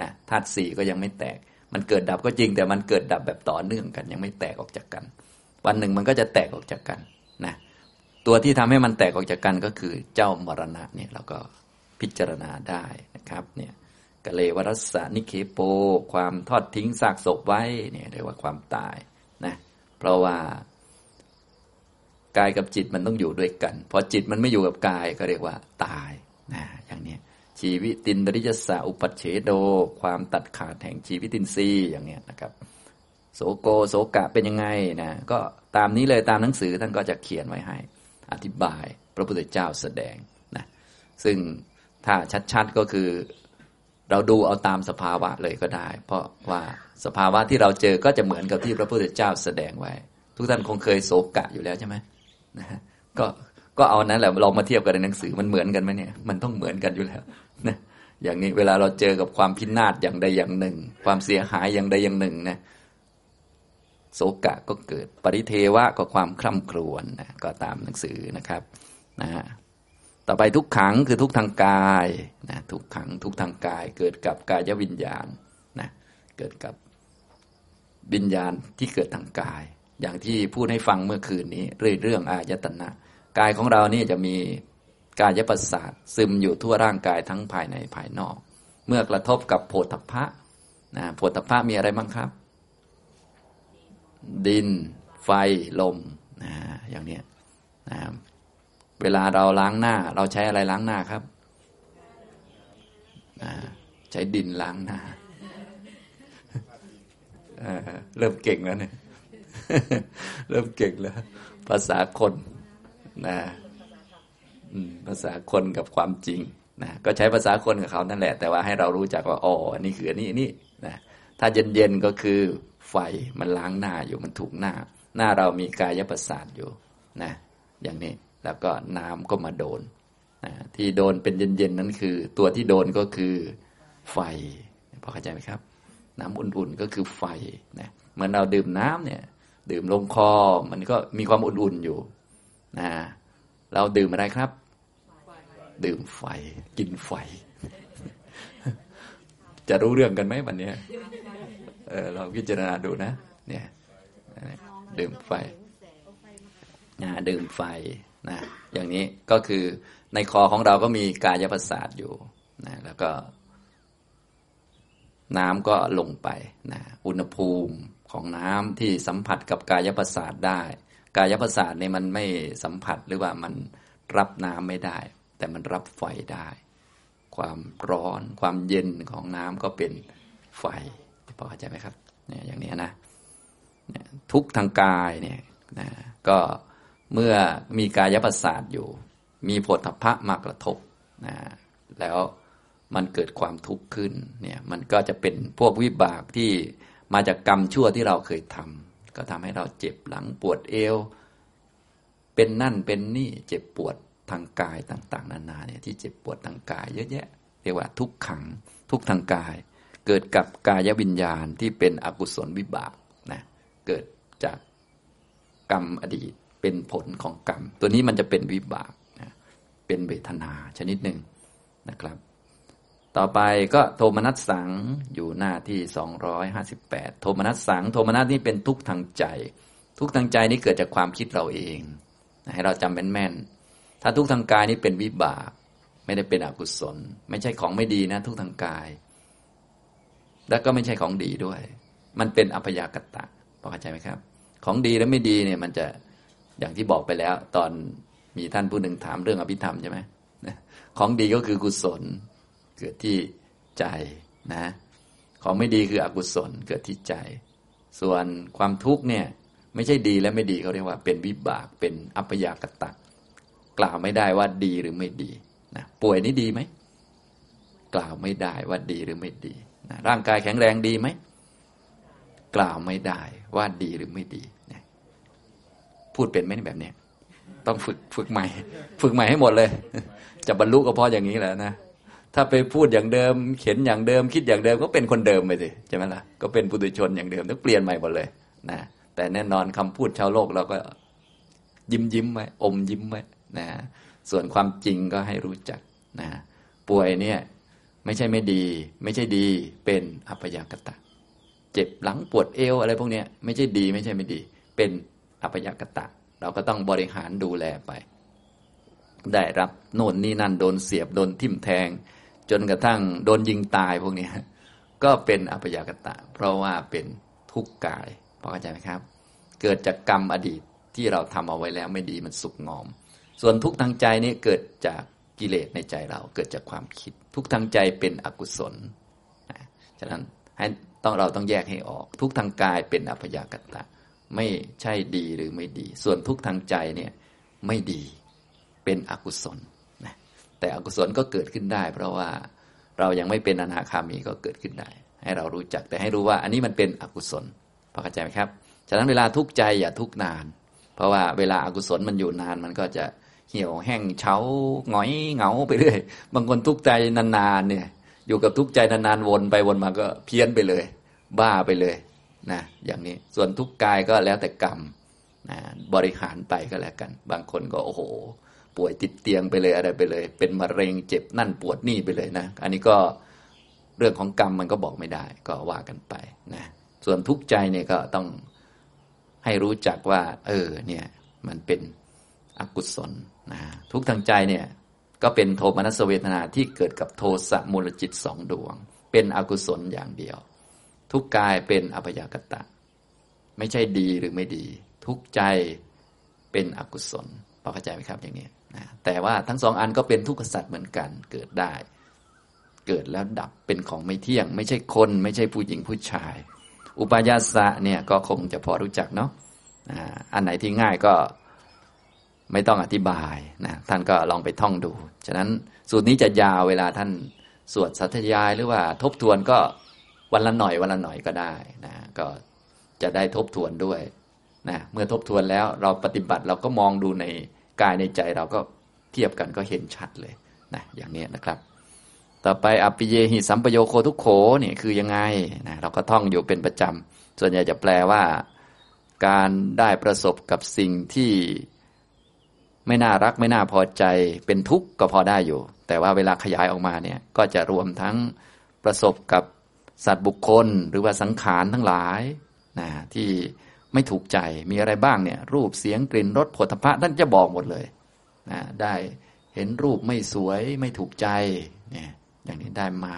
นะธาตุสี่ก็ยังไม่แตก มันเกิดดับก็จริง แต่มันเกิดดับแบบต่อเนื่องกัน ยังไม่แตกออกจากกัน วันหนึ่งมันก็จะแตกออกจากกันนะตัวที่ทำให้มันแตกออกจากกันก็คือเจ้ามรณะเนี่ยเราก็พิจารณาได้นะครับเนี่ยกะเลวรัสานิเคโป ความทอดทิ้งซากศพไว้เนี่ยเรียกว่าความตายนะเพราะว่ากายกับจิตมันต้องอยู่ด้วยกันพอจิตมันไม่อยู่กับกายก็เรียกว่าตาย นะอย่างนี้ชีวิตินริยสาอุปัเฉโด ความตัดขาดแห่งชีวิตินทรีย์อย่างเนี้ยนะครับ โสโกโสกะเป็นยังไงนะก็ตามนี้เลยตามหนังสือท่านก็จะเขียนไว้ให้ อธิบายพระพุทธเจ้าแสดงนะซึ่งถ้าชัดๆก็คือ เราดูเอาตามสภาวะเลยก็ได้ เพราะว่าสภาวะที่เราเจอก็จะเหมือนกับที่พระพุทธเจ้าแสดงไว้ ทุกท่านคงเคยโศกะอยู่แล้วใช่ไหมนะก็ ก็เอานั้นแหละลองมาเทียบกันในหนังสือมันเหมือนกันไหมเนี่ย มันต้องเหมือนกันอยู่แล้วนะอย่างนี้เวลาเราเจอกับความพินาศอย่างใดอย่างหนึ่ง ความเสียหายอย่างใดอย่างหนึ่งนะโศกะก็เกิดปริเทวะก็ความคร่ำครวญนะก็ตามหนังสือนะครับนะต่อไปทุกขังคือทุกทางกายนะทุกขังทุกทางกาย เกิดกับกายวิญญาณนะเกิดกับวิญญาณที่เกิดทางกาย อย่างที่พูดให้ฟังเมื่อคืนนี้เรื่องเรื่องอายตนะ กายของเรานี่จะมีกายประสาทซึมอยู่ทั่วร่างกายทั้งภายในภายนอก เมื่อกระทบกับโพธพะนะโพธพะมีอะไรบ้างครับ ดิน ไฟลมนะอย่างนี้นะเวลาเราล้างหน้า เราใช้อะไรล้างหน้าครับนะใช้ดินล้างหน้าเริ่มเก่งแล้วเนี่ย เริ่มเก่งแล้ว ภาษาคน นะภาษาคนกับความจริงนะก็ใช้ภาษาคนกับเขานั่นแหละ แต่ว่าให้เรารู้จักว่าอ๋ออันนี้คืออันนี้นี่นะถ้าเย็นๆก็คือไฟมันล้างหน้าอยู่มันถูกหน้า หน้าเรามีกายประสาทอยู่นะอย่างนี้แล้วก็น้ำก็มาโดนนะที่โดนเป็นเย็นๆนั้นคือ ตัวที่โดนก็คือไฟพอเข้าใจไหมครับ น้ำอุ่นๆก็คือไฟนะเหมือนเราดื่มน้ำเนี่ย ดื่มลงคอมันก็มีความอุ่นๆอยู่ นะเราดื่มอะไรครับ ดื่มไฟ กินไฟ จะรู้เรื่องกันไหมวันนี้เออเราพิจารณาดูนะ เนี่ยดื่มไฟนะดื่มไฟนะอย่างนี้ก็คือในคอของเราก็มีกายประสาทอยู่นะแล้วก็น้ำก็ลงไปนะอุณหภูมิของน้ำที่สัมผัสกับกายประสาทได้ กายประสาทเนี่ยมันไม่สัมผัสหรือว่ามันรับน้ำไม่ได้ แต่มันรับไฟได้ ความร้อน ความเย็นของน้ำก็เป็นไฟพอเข้าใจไหมครับเนี่ยอย่างนี้นะทุกทางกายเนี่ยนะก็เมื่อมีกายประสาทอยู่ มีผลทพะมากระทบนะแล้วมันเกิดความทุกข์ขึ้นเนี่ยมันก็จะเป็นพวกวิบากที่มาจากกรรมชั่วที่เราเคยทำ ก็ทำให้เราเจ็บหลังปวดเอว เป็นนั่นเป็นนี่เจ็บปวดทางกายต่าง ๆ นานาเนี่ยที่เจ็บปวดทางกายเยอะแยะเรียกว่าทุกขังทุกทางกาย เกิดกับกายวิญญาณที่เป็นอกุศลวิบากนะเกิดจากกรรมอดีตเป็นผลของกรรม ตัวนี้มันจะเป็นวิบากนะเป็นเวทนาชนิดหนึ่งนะครับ ต่อไปก็โทมนัสสังอยู่หน้าที่สองร้อยห้าสิบแปดโทมนัสสัง โทมนัสนี่เป็นทุกทางใจ ทุกทางใจนี่เกิดจากความคิดเราเอง ให้เราจำแม่นๆ ถ้าทุกทางกายนี่เป็นวิบาก ไม่ได้เป็นอกุศล ไม่ใช่ของไม่ดีนะ ทุกทางกาย แล้วก็ไม่ใช่ของดีด้วย มันเป็นอัพยากตะพอเข้าใจไหมครับ ของดีและไม่ดีเนี่ยมันจะอย่างที่บอกไปแล้ว ตอนมีท่านผู้หนึ่งถามเรื่องอภิธรรมใช่ไหมของดีก็คือกุศล เกิดที่ใจนะ ของไม่ดีคืออกุศลเกิดที่ใจ ส่วนความทุกข์เนี่ยไม่ใช่ดีและไม่ดีเขาเรียกว่า เป็นวิบากเป็นอัปยากตะกล่าวไม่ได้ว่าดีหรือไม่ดีนะป่วยนี่ดีไหมกล่าวไม่ได้ว่าดีหรือไม่ดีนะร่างกายแข็งแรงดีไหมกล่าวไม่ได้ว่าดีหรือไม่ดีนะพูดเป็นไหมแบบนี้ต้องฝึกฝึกใหม่ ฝึกใหม่ให้หมดเลย จะบรรลุก็เพราะอย่างนี้แหละนะ ถ้าไปพูดอย่างเดิม เขียนอย่างเดิม คิดอย่างเดิมก็เป็นคนเดิมไปสิใช่ไหมล่ะก็เป็นปุถุชนอย่างเดิมต้องเปลี่ยนใหม่หมดเลยนะแต่แน่นอนคำพูดชาวโลกเราก็ยิ้มยิ้มไว้อมยิ้มไว้นะส่วนความจริงก็ให้รู้จักนะป่วยเนี่ยไม่ใช่ไม่ดี ไม่ใช่ดีเป็นอัพยากตะ เจ็บหลังปวดเอวอะไรพวกนี้ไม่ใช่ดี ไม่ใช่ไม่ดี เป็นอัพยากตะ เราก็ต้องบริหารดูแลไป ได้รับโน่นนี่นั่นโดนเสียบโดนทิ่มแทง จนกระทั่งโดนยิงตายพวกนี้ก็เป็นอัพยากตะ เพราะว่าเป็นทุกข์กายพอเข้าใจไหมครับ เกิดจากกรรมอดีตที่เราทำเอาไว้แล้วไม่ดีมันสุกงอม ส่วนทุกทางใจนี้เกิดจากกิเลสในใจเราเกิดจากความคิด ทุกทางใจเป็นอกุศลนะฉะนั้นให้ต้องเราต้องแยกให้ออก ทุกทางกายเป็นอัพยากตะ ไม่ใช่ดีหรือไม่ดี ส่วนทุกทางใจเนี่ยไม่ดีเป็นอกุศล แต่อกุศลก็เกิดขึ้นได้ เพราะว่าเรายังไม่เป็นอนาคามีก็เกิดขึ้นได้ ให้เรารู้จักแต่ให้รู้ว่าอันนี้มันเป็นอกุศลพอเข้าใจไหมครับ ฉะนั้นเวลาทุกข์ใจอย่าทุกข์นาน เพราะว่าเวลาอากุศลมันอยู่นานมันก็จะเหี่ยวแห้งเฉาหงอยเหงาไปเรื่อยบางคนทุกข์ใจนานๆเนี่ยอยู่กับทุกข์ใจนานๆวนไปวนมาก็เพี้ยนไปเลย บ้าไปเลยนะอย่างนี้ส่วนทุกข์กายก็แล้วแต่กรรมนะบริหารไปก็แล้วกัน บางคนก็โอ้โห ป่วยติดเตียงไปเลยอะไรไปเลย เป็นมะเร็งเจ็บนั่นปวดนี่ไปเลยนะ อันนี้ก็เรื่องของกรรมมันก็บอกไม่ได้ ก็ว่ากันไปนะส่วนทุกข์ใจเนี่ยก็ต้องให้รู้จักว่า เออเนี่ยมันเป็นอกุศลนะทุกทางใจเนี่ยก็เป็นโทมนัสเวทนาที่เกิดกับโทสะมูลจิตสองดวง เป็นอกุศลอย่างเดียว ทุกกายเป็นอภยากตะ ไม่ใช่ดีหรือไม่ดี ทุกใจเป็นอกุศลพอเข้าใจไหมครับอย่างนี้แต่ว่าทั้งสองอันก็เป็นทุกขสัตว์เหมือนกันเกิดได้ เกิดแล้วดับเป็นของไม่เที่ยง ไม่ใช่คนไม่ใช่ผู้หญิงผู้ชาย อุปยาสะเนี่ยก็คงจะพอรู้จักเนาะอันไหนที่ง่ายก็ไม่ต้องอธิบายนะท่านก็ลองไปท่องดู ฉะนั้นสูตรนี้จะยาวเวลาท่านสวดสัตยายหรือว่าทบทวนก็วันละหน่อยวันละหน่อยก็ได้นะก็จะได้ทบทวนด้วยนะเมื่อทบทวนแล้วเราปฏิบัติเราก็มองดูใน กายในใจเราก็เทียบกันก็เห็นชัดเลยนะอย่างนี้นะครับ ต่อไปอภิเยหิสัมปโยโคทุกโขนี่คือยังไงนะเราก็ท่องอยู่เป็นประจำส่วนใหญ่จะแปลว่า การได้ประสบกับสิ่งที่ไม่น่ารักไม่น่าพอใจเป็นทุกข์ก็พอได้อยู่ แต่ว่าเวลาขยายออกมาเนี่ยก็จะรวมทั้งประสบกับสัตว์บุคคล หรือว่าสังขารทั้งหลายนะที่ ไม่ถูกใจมีอะไรบ้างเนี่ย รูปเสียงกลิ่นรสผลพระท่านจะบอกหมดเลยนะได้เห็นรูปไม่สวยไม่ถูกใจเนี่ยอย่างนี้ได้มา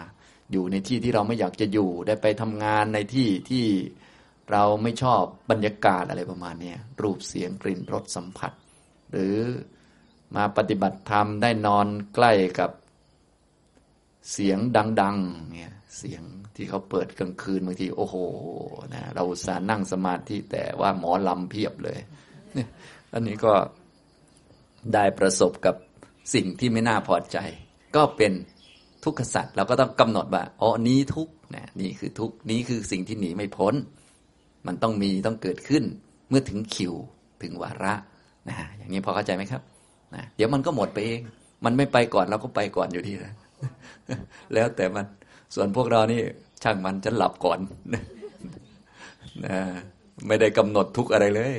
อยู่ในที่ที่เราไม่อยากจะอยู่ได้ไปทำงานในที่ที่เราไม่ชอบบรรยากาศอะไรประมาณนี้รูปเสียงกลิ่นรสสัมผัส หรือมาปฏิบัติธรรมได้นอนใกล้กับเสียงดังๆเนี่ยเสียง ที่เขาเปิดกลางคืนบางทีโอ้โหนะเราสานั่งสมาธิแต่ว่าหมอลำเพียบเลยอันนี้ก็ได้ประสบกับสิ่งที่ไม่น่าพอใจ ก็เป็นทุกขสัตว์เราก็ต้องกำหนดว่าอ๋อนี้ทุกนะนี่คือทุกนี้คือสิ่งที่หนีไม่พ้น มันต้องมีต้องเกิดขึ้น เมื่อถึงคิวถึงวาระนะอย่างนี้พอเข้าใจไหมครับนะเดี๋ยวมันก็หมดไปเอง มันไม่ไปก่อนเราก็ไปก่อนอยู่ดีนะแล้วแต่มันส่วนพวกเรานี่ ช่างมันจะหลับก่อนนะไม่ได้กำหนดทุกอะไรเลย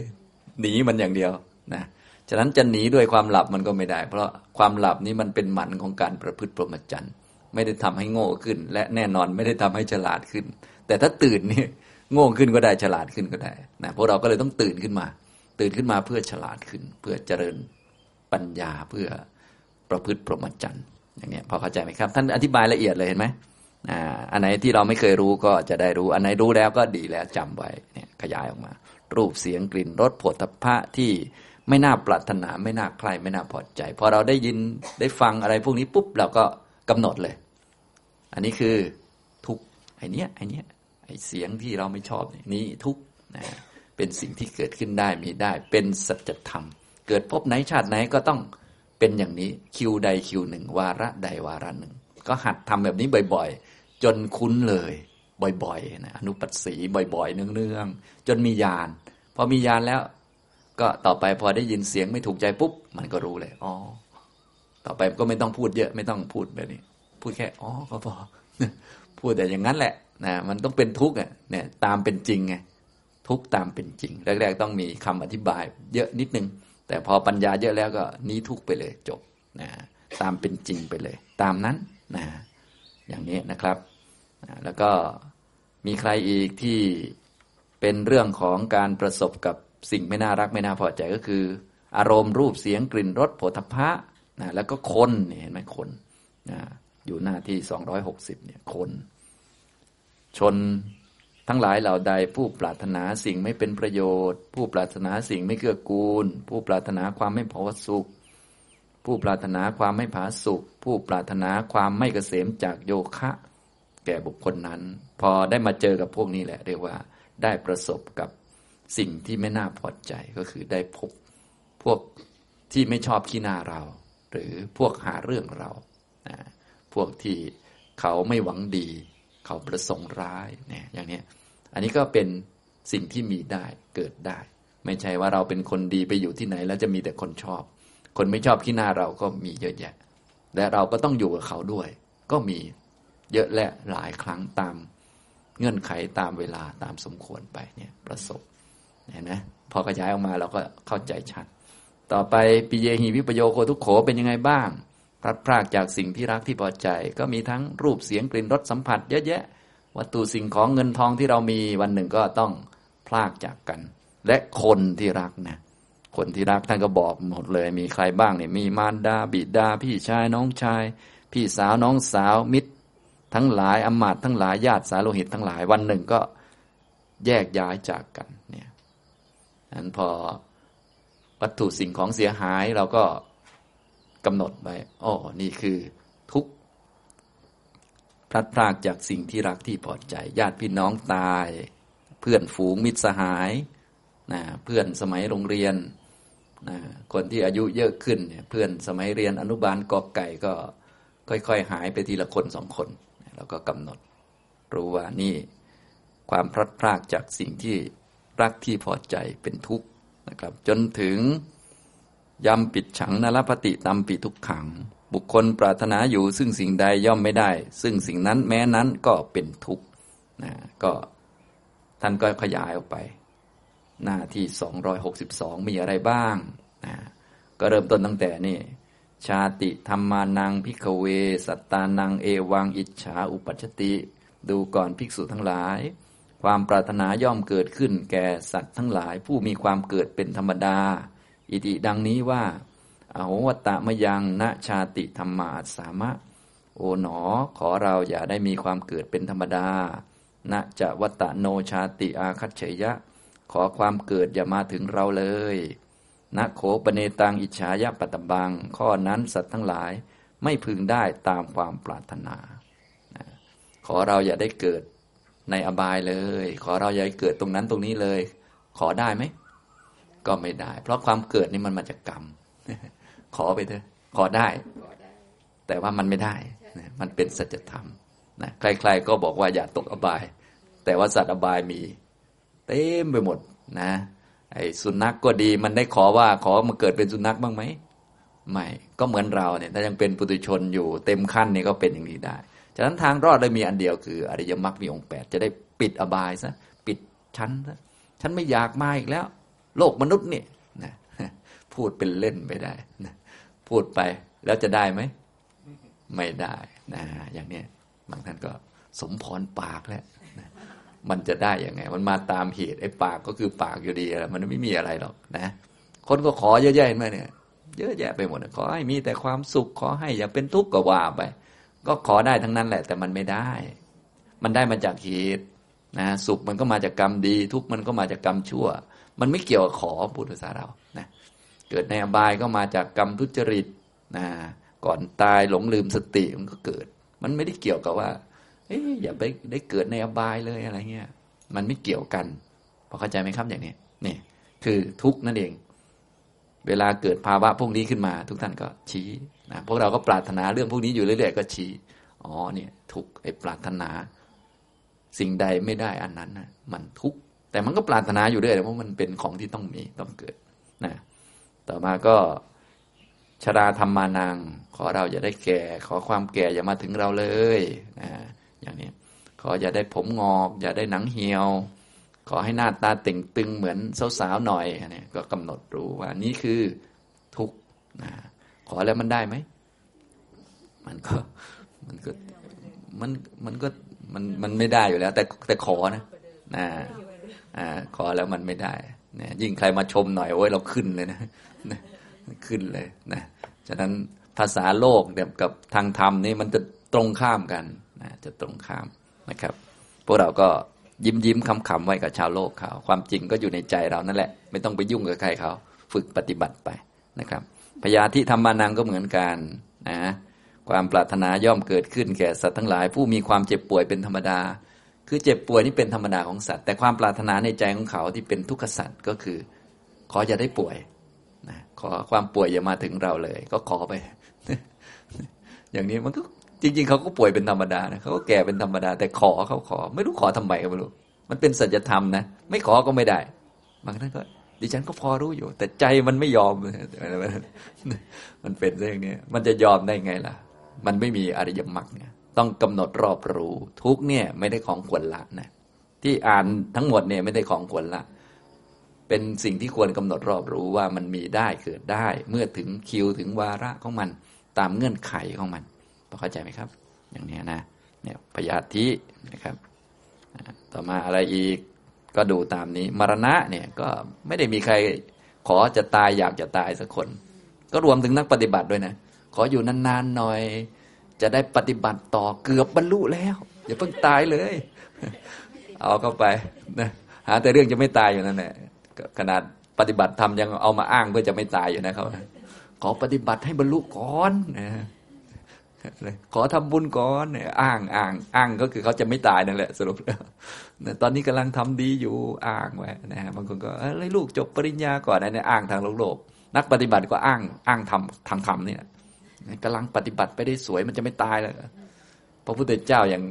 หนีมันอย่างเดียวนะฉะนั้นจะหนีด้วยความหลับมันก็ไม่ได้ เพราะความหลับนี้มันเป็นหมันของการประพฤติปรมจันทร์ไม่ได้ทำให้โง่ขึ้น และแน่นอนไม่ได้ทำให้ฉลาดขึ้น แต่ถ้าตื่นนี่โง่ขึ้นก็ได้ฉลาดขึ้นก็ได้นะพวกเราก็เลยต้องตื่นขึ้นมา ตื่นขึ้นมาเพื่อฉลาดขึ้น เพื่อเจริญปัญญาเพื่อประพฤติพรหมจรรย์อย่างเงี้ยพอเข้าใจไหมครับ ท่านอธิบายละเอียดเลยเห็นไหม อันไหนที่เราไม่เคยรู้ก็จะได้รู้ อันไหนรู้แล้วก็ดีแล้วจำไว้เนี่ยขยายออกมา รูปเสียงกลิ่นรสผลทพะที่ไม่น่าปรารถนาไม่น่าใครไม่น่าพอใจพอเราได้ยินได้ฟังอะไรพวกนี้ปุ๊บเราก็กำหนดเลย อันนี้คือทุกไอเนี้ยไอเนี้ยไอเสียงที่เราไม่ชอบนี่ทุกนะเป็นสิ่งที่เกิดขึ้นได้มีได้ เป็นสัจธรรม เกิดพบไหนชาติไหนก็ต้องเป็นอย่างนี้คิวใดคิวหนึ่งวาระใดวาระหนึ่ง ก็หัดทำแบบนี้บ่อย ๆ จนคุ้นเลย บ่อยๆนะอนุปัสสีบ่อยๆ เนืองๆ จนมีญาณพอมีญาณแล้ว ก็ต่อไปพอได้ยินเสียงไม่ถูกใจปุ๊บ มันก็รู้เลยอ๋อต่อไปก็ไม่ต้องพูดเยอะไม่ต้องพูดแบบนี้ พูดแค่อ๋อก็พอพูดแต่อย่างนั้นแหละนะมันต้องเป็นทุกข์อะเนี่ยตามเป็นจริงไงทุกตามเป็นจริง แรก ๆ ต้องมีคำอธิบายเยอะนิดนึง แต่พอปัญญาเยอะแล้วก็นี้ทุกไปเลยจบนะตามเป็นจริงไปเลย ตามนั้นนะอย่างนี้นะครับ แล้วก็มีใครอีกที่เป็นเรื่องของการประสบกับสิ่งไม่น่ารักไม่น่าพอใจก็คือ อารมณ์รูปเสียงกลิ่นรสผลพะนะแล้วก็คนเห็นไหมคนนะอยู่หน้าที่สองร้อยหกสิบเนี่ยคน ชนทั้งหลายเหล่าใดผู้ปรารถนาสิ่งไม่เป็นประโยชน์ ผู้ปรารถนาสิ่งไม่เกื้อกูล ผู้ปรารถนาความไม่พอสุข ผู้ปรารถนาความไม่ผาสุข ผู้ปรารถนาความไม่เกษมจากโยคะ ก่บุคคลนั้น พอได้มาเจอกับพวกนี้แหละ เรียกว่าได้ประสบกับสิ่งที่ไม่น่าพอใจก็คือได้พบพวกที่ไม่ชอบขี้หน้าเรา หรือพวกหาเรื่องเราพวกที่เขาไม่หวังดี เขาประสงค์ร้ายเนี่ยอย่างนี้อันนี้ก็เป็นสิ่งที่มีได้เกิดได้ ไม่ใช่ว่าเราเป็นคนดีไปอยู่ที่ไหน แล้วจะมีแต่คนชอบ คนไม่ชอบขี้หน้าเราก็มีเยอะแยะและเราก็ต้องอยู่กับเขาด้วย ก็มี เยอะและหลายครั้งตามเงื่อนไขตามเวลาตามสมควรไปเนี่ยประสบเห็นไหมพอขยายออกมาเราก็เข้าใจชัด ต่อไปปิเยหีวิปโยโคทุกโขเป็นยังไงบ้างพลัดพรากจากสิ่งที่รักที่พอใจ ก็มีทั้งรูปเสียงกลิ่นรสสัมผัส เยอะแยะ วัตถุสิ่งของเงินทองที่เรามีวันหนึ่งก็ต้องพลากจากกัน และคนที่รักนะคนที่รักท่านก็บอกหมดเลย มีใครบ้างเนี่ยมีมารดาบิดา พี่ชายน้องชาย พี่สาวน้องสาวมิตร ทั้งหลายอมาตทั้งหลายญาติสาโลหิตทั้งหลายวันหนึ่งก็แยกย้ายจากกันเนี่ยนั้นพอวัตถุสิ่งของเสียหายเราก็กำหนดไว้อ๋อนี่คือทุกพลัดพรากจากสิ่งที่รักที่พอใจ ญาติพี่น้องตาย เพื่อนฝูงมิตรสหายนะเพื่อนสมัยโรงเรียนนะคนที่อายุเยอะขึ้นเนี่ยเพื่อนสมัยเรียนอนุบาลกอกไก่ก็ค่อย ๆ หายไปทีละคนสองคน แล้วก็กำหนด รู้ว่านี่ความพลัดพรากจากสิ่งที่รักที่พอใจเป็นทุกข์นะครับ จนถึงยำปิดฉังนรปฏิตามปิทุกขัง บุคคลปรารถนาอยู่ซึ่งสิ่งใดย่อมไม่ได้ ซึ่งสิ่งนั้นแม้นั้นก็เป็นทุกข์นะก็ท่านก็ขยายออกไป หน้าที่ 262 มีอะไรบ้างนะก็เริ่มต้นตั้งแต่นี่ ชาติธรรมานังพิกเว สัตตานังเอวังอิจฉาอุปัชติ ดูก่อนภิกษุทั้งหลาย ความปรารถนาย่อมเกิดขึ้นแก่สัตว์ทั้งหลายผู้มีความเกิดเป็นธรรมดา อิติดังนี้ว่าอโหวตะมยังณชาติธรรมาสามะ โอ๋หนอ ขอเราอย่าได้มีความเกิดเป็นธรรมดา ณจะวตะโนชาติอาคัตเฉยะ ขอความเกิดอย่ามาถึงเราเลย ณโขปเนตังอิจฉายะปตบัง ข้อนั้นสัตว์ทั้งหลายไม่พึงได้ตามความปรารถนา ขอเราอย่าได้เกิดในอบายเลย ขอเราอย่าเกิดตรงนั้นตรงนี้เลย ขอได้ไหม ก็ไม่ได้ เพราะความเกิดนี่มันมาจากกรรม ขอไปเถอะ ขอได้ แต่ว่ามันไม่ได้ มันเป็นสัจธรรมนะใครๆก็บอกว่าอย่าตกอบาย แต่ว่าสัตว์อบายมี เต็มไปหมดนะ ไอ้สุนัขกก็ดีมันได้ขอว่าขอมาเกิดเป็นสุนัขบ้างไหมไม่ก็เหมือนเราเนี่ยถ้ายังเป็นปุถุชนอยู่เต็มขั้นนี่ก็เป็นอย่างนี้ได้ ฉะนั้นทางรอดได้มีอันเดียวคืออริยมรรคมีองค์แปดจะได้ปิดอบายซะปิดชั้นซะฉันไม่อยากมาอีกแล้ว โลกมนุษย์นี่นะพูดเป็นเล่นไปได้นะพูดไปแล้วจะได้ไหมไม่ได้นะอย่างนี้บางท่านก็สมพรปากแล้ว มันจะได้ยังไง มันมาตามเหตุไอ้ปากก็คือปากอยู่ดีมันไม่มีอะไรหรอกนะ คนก็ขอเยอะแยะไหมเนี่ย เยอะแยะไปหมดขอให้มีแต่ความสุขขอให้อย่าเป็นทุกข์ก็ว่าไป ก็ขอได้ทั้งนั้นแหละ แต่มันไม่ได้ มันได้มาจากเหตุนะสุขมันก็มาจากกรรมดี ทุกข์มันก็มาจากกรรมชั่ว มันไม่เกี่ยวกับขอพุทธศาสนาเรานะเกิดในอบายก็มาจากกรรมทุจริตนะก่อนตายหลงลืมสติมันก็เกิด มันไม่ได้เกี่ยวกับว่า เอ้ยอย่าไปได้เกิดในอบายเลยอะไรเงี้ย มันไม่เกี่ยวกันพอเข้าใจไหมครับอย่างนี้นี่คือทุกนั่นเอง เวลาเกิดภาวะพวกนี้ขึ้นมา ทุกท่านก็ชี้นะพวกเราก็ปรารถนาเรื่องพวกนี้อยู่เรื่อยๆก็ชี้อ๋อเนี่ยทุกไอ้ปรารถนาสิ่งใดไม่ได้อันนั้นนะมันทุกข์แต่มันก็ปรารถนาอยู่ด้วยเพราะมันเป็นของที่ต้องมีต้องเกิดนะต่อมาก็ชราธรรมานังขอเราอย่าได้แก่ ขอความแก่อย่ามาถึงเราเลยนะ อย่างนี้ ขออย่าได้ผมงอก อย่าได้หนังเหี่ยว ขอให้หน้าตาเต่งตึงเหมือนสาวๆหน่อยนี่ก็กำหนดรู้ว่านี่คือทุกข์นะขอแล้วมันได้ไหมมันก็มันก็มันมันก็มันมันไม่ได้อยู่แล้ว แต่แต่ขอนะนะอ่าขอแล้วมันไม่ได้นี่ยยิ่งใครมาชมหน่อยโอ้ยเราขึ้นเลยนะนะขึ้นเลยนะฉะนั้นภาษาโลกเดียกับทางธรรมนี่มันจะตรงข้ามกัน นะจะตรงข้ามนะครับ พวกเราก็ยิ้มยิ้มคำขำไว้กับชาวโลกเขา ความจริงก็อยู่ในใจเรานั่นแหละ ไม่ต้องไปยุ่งกับใครเขา ฝึกปฏิบัติไปนะครับ พยาธิธรรมานังก็เหมือนกันนะความปรารถนาย่อมเกิดขึ้นแก่สัตว์ทั้งหลาย ผู้มีความเจ็บป่วยเป็นธรรมดา คือเจ็บป่วยนี่เป็นธรรมดาของสัตว์ แต่ความปรารถนาในใจของเขาที่เป็นทุกขสัตว์ก็คือ ขออย่าได้ป่วยนะขอความป่วยอย่ามาถึงเราเลย ก็ขอไป อย่างนี้มันก็ จริง ๆ เขาก็ป่วยเป็นธรรมดานะเขาก็แก่เป็นธรรมดา แต่ขอเขาขอ ไม่รู้ขอทำไมก็ไม่รู้ มันเป็นสัจธรรมนะ ไม่ขอก็ไม่ได้ บางท่านก็ ดิฉันก็พอรู้อยู่ แต่ใจมันไม่ยอม มันเป็นเรื่องนี้มันจะยอมได้ไงล่ะ มันไม่มีอริยมรรคเนี่ยต้องกำหนดรอบรู้ ทุกเนี่ยไม่ได้ของควรละนะที่อ่านทั้งหมดเนี่ยไม่ได้ของควรละ เป็นสิ่งที่ควรกำหนดรอบรู้ว่ามันมีได้เกิดได้ เมื่อถึงคิวถึงวาระของมัน ตามเงื่อนไขของมัน พอเข้าใจไหมครับ อย่างนี้นะเนี่ยพยาธินะครับ ต่อมาอะไรอีกก็ดูตามนี้ มรณะเนี่ยก็ไม่ได้มีใครขอจะตายอยากจะตายสักคน ก็รวมถึงนักปฏิบัติด้วยนะ ขออยู่นานๆหน่อย จะได้ปฏิบัติต่อเกือบบรรลุแล้วอย่าเพิ่งตายเลย เอาเข้าไปนะหาแต่เรื่องจะไม่ตายอยู่นั่นแหละขนาดปฏิบัติทำยังเอามาอ้างเพื่อจะไม่ตายอยู่นะเขาขอปฏิบัติให้บรรลุก่อนนะ ขอทำบุญก่อนเนี่ยอ้างอ้างอ้างก็คือเขาจะไม่ตายนั่นแหละสรุปแล้วตอนนี้กำลังทำดีอยู่อ้างไว้นะบางคนก็เอ้ลูกจบปริญญาก่อนนะเนี่ยอ้างทางโลกนักปฏิบัติก็อ้างอ้างทำทางธรรมนี่ยกำลังปฏิบัติไปได้สวยมันจะไม่ตายเลยพระพุทธเจ้ายัง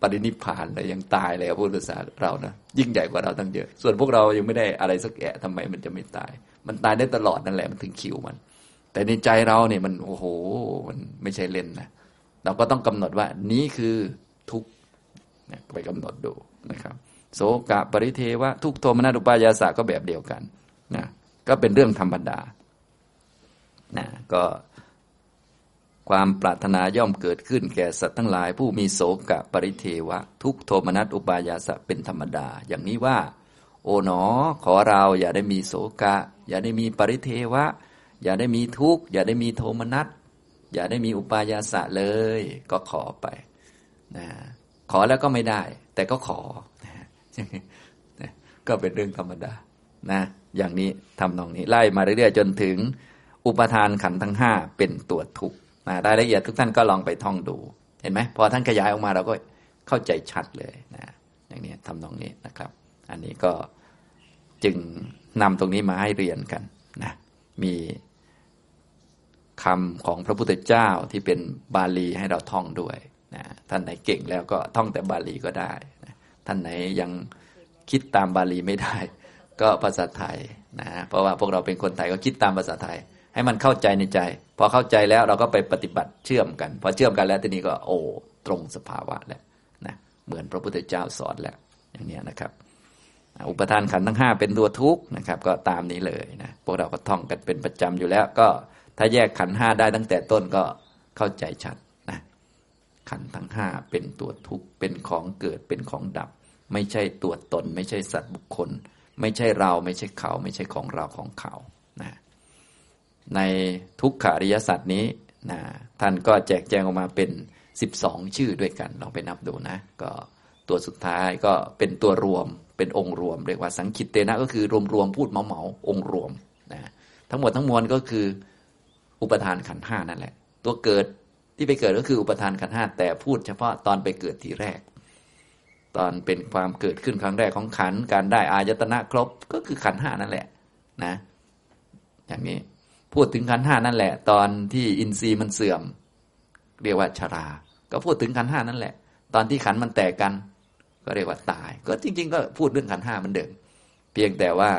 ปรินิพานเลยยังตายเลยพระพุทธศาสนาเรานะยิ่งใหญ่กว่าเราตั้งเยอะ ส่วนพวกเรายังไม่ได้อะไรสักแอะทำไมมันจะไม่ตาย มันตายได้ตลอดนั่นแหละมันถึงคิวมัน แต่ในใจเราเนี่ยมันโอ้โหมันไม่ใช่เล่นนะเราก็ต้องกำหนดว่านี้คือทุกไปกำหนดดูนะครับ โสกะปริเทวะทุกโทมนัสอุปายาสะก็แบบเดียวกันนะก็เป็นเรื่องธรรมดานะก็ความปรารถนาย่อมเกิดขึ้นแก่สัตว์ทั้งหลาย ผู้มีโสกะปริเทวะ ทุกโทมนัสอุปายาสะเป็นธรรมดา อย่างนี้ว่า โอ๋หนอ ขอเราอย่าได้มีโสกะ อย่าได้มีปริเทวะ อย่าได้มีทุกข์อย่าได้มีโทมนัสอย่าได้มีอุปายาสะเลย ก็ขอไปนะขอแล้วก็ไม่ได้ แต่ก็ขอนะก็เป็นเรื่องธรรมดานะอย่างนี้ทำนองนี้ไล่มาเรื่อยๆจนถึง อุปทานขันทั้งห้าเป็นตัวทุกข์รายละเอียดทุกท่านก็ลองไปท่องดู เห็นไหมพอท่านขยายออกมาเราก็เข้าใจชัดเลยนะอย่างนี้ทำนองนี้นะครับ อันนี้ก็จึงนำตรงนี้มาให้เรียนกันนะมี คำของพระพุทธเจ้าที่เป็นบาลีให้เราท่องด้วยนะท่านไหนเก่งแล้วก็ท่องแต่บาลีก็ได้นะท่านไหนยังคิดตามบาลีไม่ได้ ก็ภาษาไทยนะเพราะว่าพวกเราเป็นคนไทยก็คิดตามภาษาไทย ให้มันเข้าใจในใจ พอเข้าใจแล้วเราก็ไปปฏิบัติเชื่อมกัน พอเชื่อมกันแล้วทีนี้ก็โอ้ตรงสภาวะแล้วนะเหมือนพระพุทธเจ้าสอนแล้วอย่างนี้นะครับอุปทานขันธ์ทั้งห้าเป็นตัวทุกข์นะครับ ก็ตามนี้เลยนะพวกเราก็ท่องกันเป็นประจำอยู่แล้วก็ ถ้าแยกขันห้าได้ตั้งแต่ต้นก็เข้าใจชัดนะขันทั้งห้าเป็นตัวทุกข์เป็นของเกิดเป็นของดับ ไม่ใช่ตัวตน ไม่ใช่สัตว์บุคคล ไม่ใช่เราไม่ใช่เขา ไม่ใช่ของเราของเขานะในทุกขาริยสัตว์นี้นะท่านก็แจกแจงออกมาเป็น 12 ชื่อด้วยกันลองไปนับดูนะ ก็ตัวสุดท้ายก็เป็นตัวรวมเป็นองค์รวม เรียกว่าสังคิตเตนะก็คือรวมรวมพูดเมาเมาองค์รวมนะทั้งหมดทั้งมวลก็คือ อุปทานขันห้านั่นแหละ ตัวเกิดที่ไปเกิดก็คืออุปทานขันห้าแต่พูดเฉพาะตอนไปเกิดทีแรก ตอนเป็นความเกิดขึ้นครั้งแรกของขันการได้อายตนะครบก็คือขันห้านั่นแหละนะ อย่างนี้พูดถึงขันห้านั่นแหละ ตอนที่อินทรีย์มันเสื่อม เรียกว่าชรา ก็พูดถึงขันห้านั่นแหละ ตอนที่ขันมันแตกกัน ก็เรียกว่าตาย ก็จริง ๆ ก็พูดเรื่องขันห้ามันเดิมเพียงแต่ว่า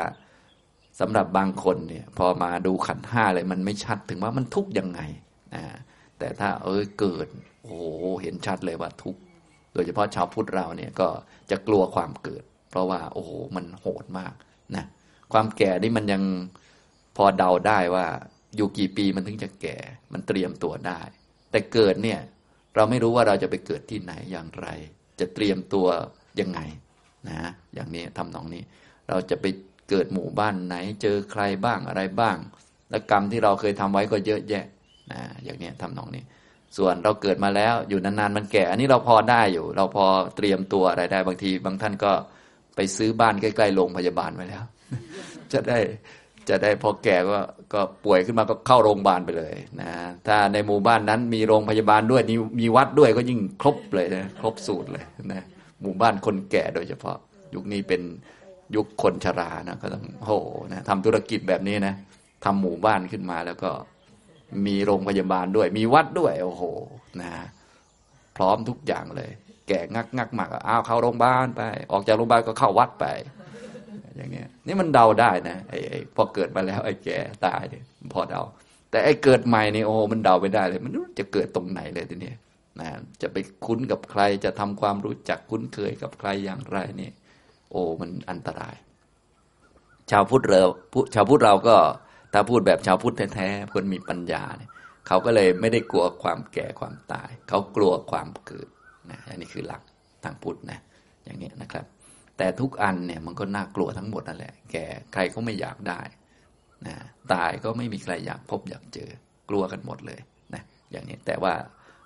สำหรับบางคนเนี่ยพอมาดูขันห้าเลยมันไม่ชัดถึงว่ามันทุกข์ยังไงนะแต่ถ้าเออเกิด โอ้โหเห็นชัดเลยว่าทุกข์โดยเฉพาะชาวพุทธเราเนี่ยก็จะกลัวความเกิด เพราะว่า โอ้โหมันโหดมากนะความแก่นี่มันยังพอเดาได้ว่าอยู่กี่ปีมันถึงจะแก่ มันเตรียมตัวได้ แต่เกิดเนี่ย เราไม่รู้ว่าเราจะไปเกิดที่ไหนอย่างไร จะเตรียมตัวยังไงนะ อย่างนี้ทำนองนี้ เราจะไป เกิดหมู่บ้านไหน เจอใครบ้างอะไรบ้าง และกรรมที่เราเคยทำไว้ก็เยอะแยะนะอย่างนี้ทำนองนี้ ส่วนเราเกิดมาแล้วอยู่นานๆมันแก่ อันนี้เราพอได้อยู่ เราพอเตรียมตัวอะไรได้บางที บางท่านก็ไปซื้อบ้านใกล้ๆโรงพยาบาลไว้แล้ว จะได้จะได้พอแก่ก็ก็ป่วยขึ้นมาก็เข้าโรงพยาบาลไปเลยนะถ้าในหมู่บ้านนั้นมีโรงพยาบาลด้วยมีวัดด้วยก็ยิ่งครบเลยนะครบสูตรเลยนะหมู่บ้านคนแก่โดยเฉพาะ ยุคนี้เป็น ยุคคนชรานะก็ต้องโหนะทำธุรกิจแบบนี้นะทำหมู่บ้านขึ้นมาแล้วก็มีโรงพยาบาลด้วย มีวัดด้วย โอ้โหนะพร้อมทุกอย่างเลย แก่งักงักหมากอ้าวเข้าโรงพยาบาลไป ออกจากโรงพยาบาลก็เข้าวัดไป อย่างเงี้ย นี่มันเดาได้นะไอ้ไอ้พอเกิดมาแล้ว ไอ้แก่ตายเนี่ยพอเดา แต่ไอ้เกิดใหม่นี่โอ้มันเดาไม่ได้เลย มันจะเกิดตรงไหนเลยทีนี้นะจะไปคุ้นกับใครจะทำความรู้จักคุ้นเคยกับใครอย่างไรเนี่ย โอ้มันอันตราย ชาวพุทธเราชาวพุทธเราก็ถ้าพูดแบบชาวพุทธแท้ๆคนมีปัญญาเนี่ยเขาก็เลยไม่ได้กลัวความแก่ความตาย เขากลัวความเกิดนะอันนี้คือหลักทางพุทธนะอย่างนี้นะครับ แต่ทุกอันเนี่ยมันก็น่ากลัวทั้งหมดนั่นแหละ แก่ใครก็ไม่อยากได้นะตายก็ไม่มีใครอยากพบอยากเจอ กลัวกันหมดเลยนะอย่างนี้แต่ว่า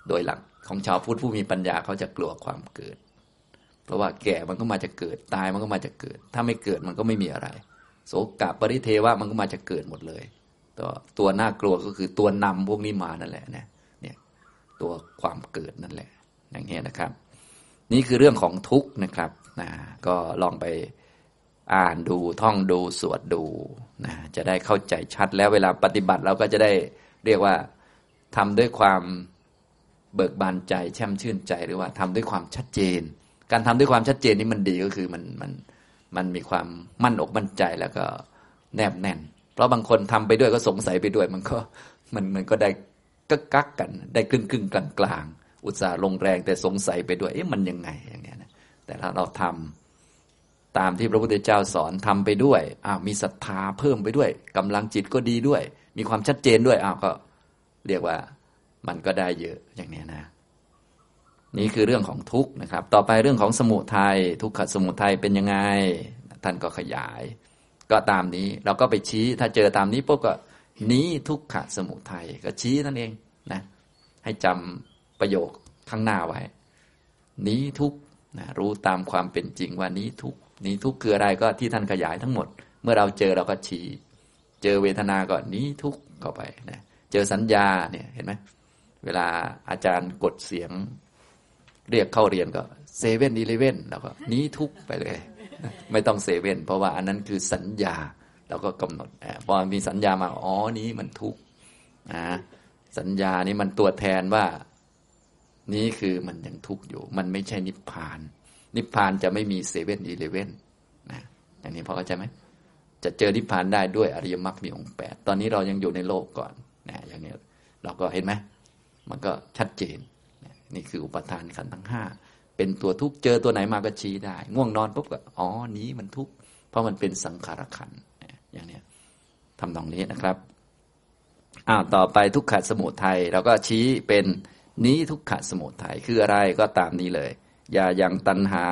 โดยหลักของชาวพุทธผู้มีปัญญาเขาจะกลัวความเกิด เพราะว่าแก่มันก็มาจะเกิดตายมันก็มาจะเกิด ถ้าไม่เกิดมันก็ไม่มีอะไร โสกะปริเทวะมันก็มาจะเกิดหมดเลยตัวตัวน่ากลัวก็คือตัวนำพวกนี้มานั่นแหละนะเนี่ยตัวความเกิดนั่นแหละ อย่างเงี้ยนะครับ นี่คือเรื่องของทุกข์นะครับนะก็ลองไปอ่านดูท่องดูสวดดูนะจะได้เข้าใจชัดแล้วเวลาปฏิบัติเราก็จะได้เรียกว่าทำด้วยความเบิกบานใจแช่มชื่นใจหรือว่าทำด้วยความชัดเจน การทำด้วยความชัดเจนนี้มันดีก็คือมันมันมันมีความมั่นอกมั่นใจแล้วก็แนบแน่น เพราะบางคนทำไปด้วยก็สงสัยไปด้วย มันก็มันมันก็ได้กักกักกันได้ครึ่งครึ่งกลางกลางอุตส่าห์ลงแรงแต่สงสัยไปด้วยเอ๊ะมันยังไงอย่างเงี้ยนะแต่ถ้าเราทำตามที่พระพุทธเจ้าสอนทำไปด้วยอ้าวมีศรัทธาเพิ่มไปด้วยกำลังจิตก็ดีด้วย มีความชัดเจนด้วยอ้าวก็เรียกว่ามันก็ได้เยอะอย่างเนี้ยนะ นี่คือเรื่องของทุกข์นะครับ ต่อไปเรื่องของสมุทยัยทุกขสมุทัยเป็นยังไง ท่านก็ขยาย ก็ตามนี้เราก็ไปชี้ถ้าเจอตามนี้ปุ๊บก็นี้ทุกขสมุทัยก็ชี้นั่นเองนะให้จำประโยคข้างหน้าไว้ นี้ทุกนะรู้ตามความเป็นจริงว่านี้ทุกนี้ทุกคืออะไรก็ที่ท่านขยายทั้งหมด เมื่อเราเจอเราก็ชี้ เจอเวทนาก็นี้ทุกเข้าไปนะเจอสัญญาเนี่ยเห็นไหมเวลาอาจารย์กดเสียง เรียกเข้าเรียนก็เซเว่นอีเลเว่นแล้วก็นี้ทุกไปเลย ไม่ต้องเซเว่นเพราะว่าอันนั้นคือสัญญาเราก็กำหนดพอมีสัญญามาอ๋อนี้มันทุกนะสัญญานี้มันตัวแทนว่า นี้คือมันยังทุกอยู่ มันไม่ใช่นิพพาน นิพพานจะไม่มีเซเว่นอีเลเว่นนะอย่างนี้พอเข้าใจไหมจะเจอนิพพานได้ด้วยอริยมรรคมีองค์แปดตอนนี้เรายังอยู่ในโลกก่อนนะอย่างนี้เราก็เห็นไหมมันก็ชัดเจน นี่คืออุปทานขันธ์ทั้งห้าเป็นตัวทุกข์เจอตัวไหนมาก็ชี้ได้ ง่วงนอนปุ๊บก็อ๋อนี้มันทุกข์เพราะมันเป็นสังขารขันธ์อย่างนี้ทำตรงนี้นะครับอ้าวต่อไปทุกขสมุทัยเราก็ชี้เป็นนี้ทุกขสมุทัยคืออะไรก็ตามนี้เลย อย่าอย่างตัณหา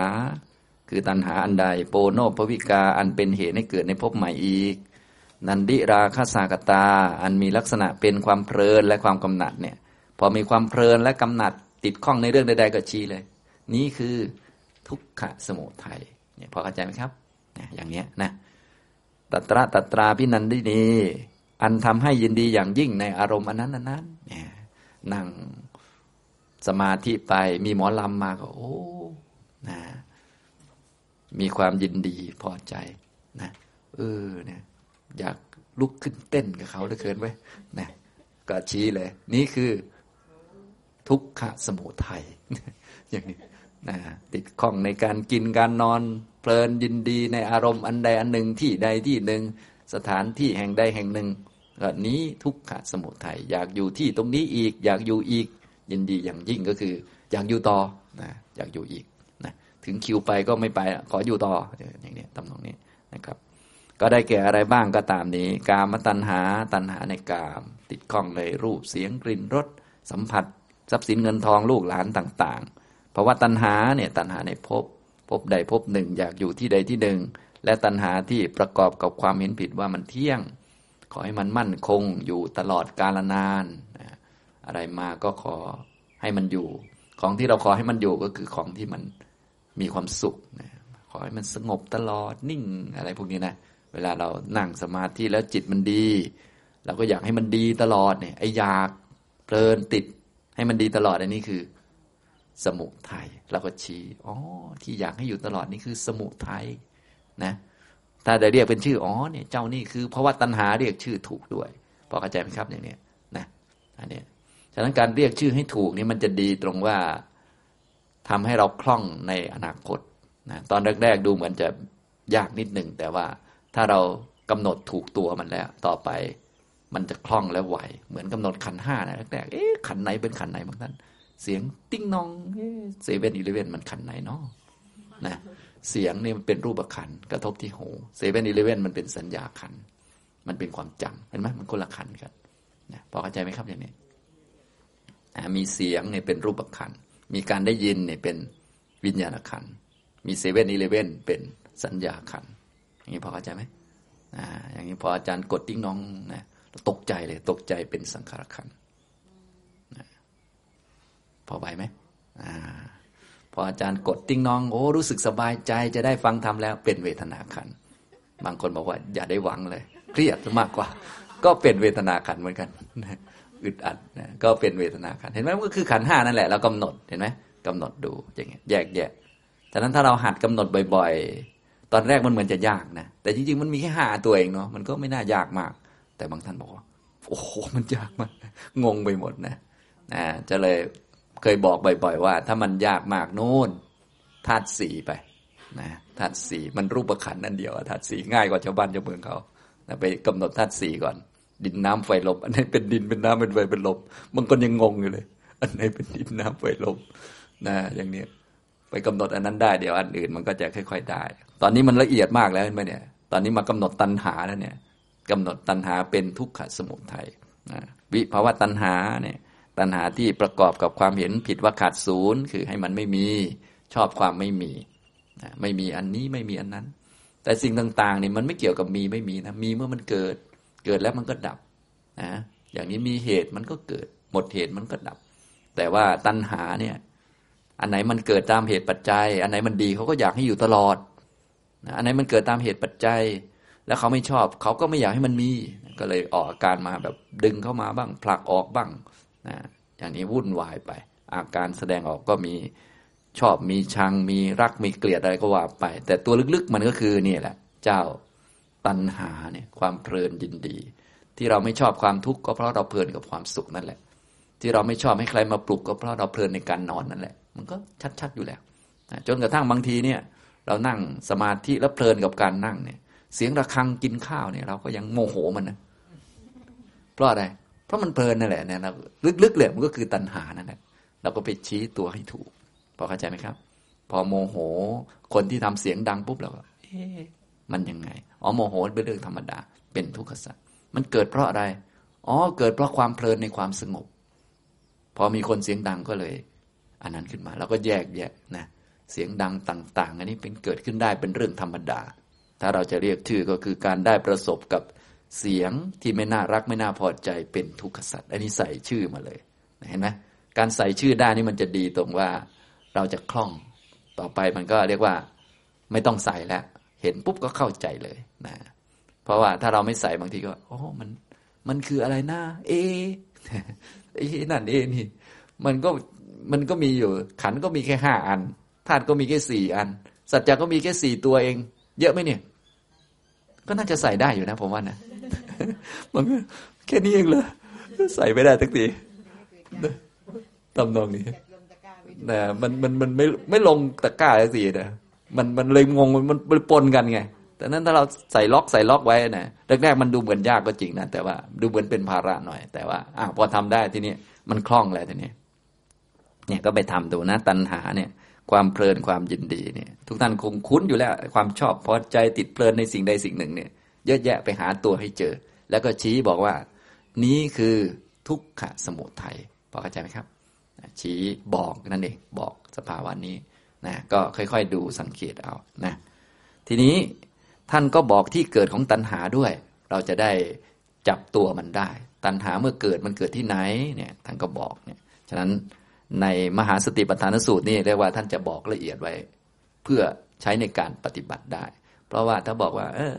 คือตัณหาอันใด โปโนภวิกาอันเป็นเหตุให้เกิดในภพใหม่อีก นันดิราคาสากตา อันมีลักษณะเป็นความเพลินและความกำหนัดเนี่ย พอมีความเพลินและกำหนัด ติดข้องในเรื่องใดๆก็ชี้เลย นี่คือทุกขะสมุทัยเนี่ยพอเข้าใจไหมครับอย่างเนี้ยนะตัตระตัตราพินันดินีอันทำให้ยินดีอย่างยิ่งในอารมณ์อันนั้นอันนั้นเนี่ยนั่งสมาธิไปมีหมอลำมาก็โอ้นะมีความยินดีพอใจนะเออเนี่ยอยากลุกขึ้นเต้นกับเขาเหลือเกินไว้นะก็ชี้เลย นี่คือ ทุกขสมุทัยอย่างนี้นะติดข้องในการกินการนอนเพลินยินดีในอารมณ์อันใดอันหนึ่งที่ใดที่หนึ่ง สถานที่แห่งใดแห่งหนึ่งก็นี้ทุกขะสมุทัยอยากอยู่ที่ตรงนี้อีก อยากอยู่อีก ยินดีอย่างยิ่งก็คือ อยากอยู่ต่อนะอยากอยู่อีกนะถึงคิวไปก็ไม่ไปขออยู่ต่ออย่างนี้ตำนองนี้นะครับ ก็ได้แก่อะไรบ้างก็ตามนี้ กามตัณหาตัณหาในกาม ติดข้องในรูปเสียงกลิ่นรสสัมผัส ทรัพย์สินเงินทองลูกหลานต่างๆ เพราะว่าตัณหาเนี่ยตัณหาในภพภพใดภพหนึ่งอยากอยู่ที่ใดที่หนึ่ง และตัณหาที่ประกอบกับความเห็นผิดว่ามันเที่ยง ขอให้มันมั่นคงอยู่ตลอดกาลนาน อะไรมาก็ขอให้มันอยู่ ของที่เราขอให้มันอยู่ก็คือของที่มันมีความสุขนะขอให้มันสงบตลอดนิ่งอะไรพวกนี้นะเวลาเรานั่งสมาธิแล้วจิตมันดี เราก็อยากให้มันดีตลอดเนี่ยไอ้อยากเพลินติด ให้มันดีตลอดอันนี้คือ สมุทัยเราก็ชี้อ๋อที่อยากให้อยู่ตลอดนี่คือสมุทัยนะ ถ้าจะเรียกเป็นชื่ออ๋อเนี่ย เจ้านี่คือเพราะว่าตัณหาเรียกชื่อถูกด้วยพอเข้าใจไหมครับอย่างนี้นะอันนี้ฉะนั้นการเรียกชื่อให้ถูกนี่มันจะดีตรงว่าทำให้เราคล่องในอนาคตนะตอนแรกๆดูเหมือนจะยากนิดหนึ่งแต่ว่าถ้าเรากำหนดถูกตัวมันแล้ว ต่อไป มันจะคล่องและไหว เหมือนกำหนดขันห้านะแรกๆเอ๊ะขันไหนเป็นขันไหนบางท่านเสียงติ้งนองเซเว่นอีเลเว่นมันขันไหนเนาะนะเสียงนี่มันเป็นรูปขันกระทบที่หูเซเว่นอีเลเว่นมันเป็นสัญญาขันธ์ มันเป็นความจำเห็นไหมมันคนละขันธ์กันนะพอเข้าใจไหมครับอย่างนี้มีเสียงเนี่ยเป็นรูปขันธ์มีการได้ยินเนี่ยเป็นวิญญาณขันธ์มีเซเว่นอีเลเว่นเป็นสัญญาขันธ์อย่างนี้พอเข้าใจไหมอ่าอย่างนี้พออาจารย์กดติ้งน้องนะ ตกใจเลย ตกใจเป็นสังขารขันธ์พอไหวไหมอ่าพออาจารย์กดติ้งน้อง โอ้รู้สึกสบายใจจะได้ฟังทำแล้ว เป็นเวทนาขัน บางคนบอกว่า อย่าได้หวังเลย เครียดมากกว่า ก็เป็นเวทนาขันเหมือนกันอึดอัดนะก็เป็นเวทนาขัน เห็นไหมมันก็คือขันห้านั่นแหละเรากำหนดเห็นไหมกำหนดดูอย่างเงี้ยแยกแยะฉะนั้นถ้าเราหัดกำหนดบ่อย ๆ ตอนแรกมันเหมือนจะยากนะแต่จริงๆมันมีแค่ห้าตัวเองเนาะมันก็ไม่น่ายากมาก แต่บางท่านบอกว่าโอ้โหมันยากมากงงไปหมดนะนะจะเลยเคยบอกบ่อยๆว่า ถ้ามันยากมากโน่นธาตุสีไปนะธาตุสีมันรูปขันนั่นเดียวธาตุสีง่ายกว่าชาวบ้านชาวเมืองเขานะไปกำหนดธาตุสีก่อน ดินน้ำไฟลมอันไหนเป็นดินเป็นน้ำเป็นไฟเป็นลมบางคนยังงงอยู่เลย อันไหนเป็นดินน้ำไฟลมนะอย่างนี้ไปกำหนดอันนั้นได้เดี๋ยวอันอื่นมันก็จะค่อย ๆ ได้ ตอนนี้มันละเอียดมากแล้วเห็นไหมเนี่ย ตอนนี้มากำหนดตัณหาแล้วเนี่ย กำหนดตัณหาเป็นทุกขสมุทัยนะวิภาวะตัณหาเนี่ยตัณหาที่ประกอบกับความเห็นผิดว่าขาดศูนย์คือให้มันไม่มีชอบความไม่มีนะไม่มีอันนี้ไม่มีอันนั้น แต่สิ่งต่างๆนี่มันไม่เกี่ยวกับมีไม่มีนะมีเมื่อมันเกิด เกิดแล้วมันก็ดับนะอย่างนี้มีเหตุมันก็เกิด หมดเหตุมันก็ดับ แต่ว่าตัณหาเนี่ยอันไหนมันเกิดตามเหตุปัจจัย อันไหนมันดีเขาก็อยากให้อยู่ตลอด อันไหนมันเกิดตามเหตุปัจจัย แล้วเขาไม่ชอบเขาก็ไม่อยากให้มันมี ก็เลยออกอาการมาแบบดึงเข้ามาบ้าง ผลักออกบ้างนะอย่างนี้วุ่นวายไป อาการแสดงออกก็มีชอบมีชังมีรักมีเกลียดอะไรก็ว่าไป แต่ตัวลึกๆมันก็คือนี่แหละ เจ้าตัณหาเนี่ยความเพลินยินดี ที่เราไม่ชอบความทุกข์ก็เพราะเราเพลินกับความสุขนั่นแหละ ที่เราไม่ชอบให้ใครมาปลุกก็เพราะเราเพลินในการนอนนั่นแหละ มันก็ชัดๆอยู่แล้วจนกระทั่งบางทีเนี่ย เรานั่งสมาธิแล้วเพลินกับการนั่งเนี่ย เสียงระฆังกินข้าวเนี่ย เราก็ยังโมโหมันนะเพราะอะไร เพราะมันเพลินนั่นแหละเนี่ยลึกๆเลยมันก็คือตัณหานั่นแหละเราก็ไปชี้ตัวให้ถูกพอเข้าใจไหมครับ พอโมโห คนที่ทำเสียงดังปุ๊บเราก็เอ๊ะมันยังไงอ๋อโมโหเป็นเรื่องธรรมดา เป็นทุกขสัจมันเกิดเพราะอะไรอ๋อเกิดเพราะความเพลินในความสงบ พอมีคนเสียงดังก็เลย อันนั้นขึ้นมาเราก็แยกแยะนะเสียงดังต่าง ๆ อันนี้เป็นเกิดขึ้นได้เป็นเรื่องธรรมดา ถ้าเราจะเรียกชื่อก็คือการได้ประสบกับเสียงที่ไม่น่ารักไม่น่าพอใจเป็นทุกขสัตว์อันนี้ใส่ชื่อมาเลยเห็นไหมการใส่ชื่อได้นี่มันจะดีตรงว่าเราจะคล่องต่อไปมันก็เรียกว่าไม่ต้องใส่แล้ว เห็นปุ๊บก็เข้าใจเลยนะเพราะว่าถ้าเราไม่ใส่บางทีก็โอ้มันมันคืออะไรนะเอไอ้นั่นเอนี่ มันก็มันก็มีอยู่ ขันก็มีแค่ห้าอันธาตุก็มีแค่สี่อัน สัจจะก็มีแค่สี่ตัวเอง เยอะไหมเนี่ย ก็น่าจะใส่ได้อยู่นะผมว่านะมันแค่นี้เองเลยใส่ไม่ได้ทักทีตำนองนี้นะมันมันมันไม่ไม่ลงตะกร้าสินะมันมันเลยงงมันมันปนกันไงแต่นั้นถ้าเราใส่ล็อกใส่ล็อกไว้นะแรกๆมันดูเหมือนยากก็จริงนะแต่ว่าดูเหมือนเป็นภาระหน่อย แต่ว่าอะพอทำได้ทีนี้มันคล่องแล้วทีนี้เนี่ยก็ไปทำดูนะ ตัณหาเนี่ย ความเพลินความยินดีเนี่ย ทุกท่านคงคุ้นอยู่แล้ว ความชอบพอใจติดเพลินในสิ่งใดสิ่งหนึ่งเนี่ย เยอะแยะไปหาตัวให้เจอ แล้วก็ชี้บอกว่า นี้คือทุกขสมุทัยพอเข้าใจไหมครับ ชี้บอกนั่นเองบอกสภาวะนี้นะก็ค่อยๆดูสังเกตเอานะทีนี้ท่านก็บอกที่เกิดของตัณหาด้วย เราจะได้จับตัวมันได้ ตัณหาเมื่อเกิดมันเกิดที่ไหนเนี่ยท่านก็บอกเนี่ยฉะนั้น ในมหาสติปัฏฐานสูตรนี่เรียกว่าท่านจะบอกละเอียดไว้ เพื่อใช้ในการปฏิบัติได้ เพราะว่าถ้าบอกว่า เออ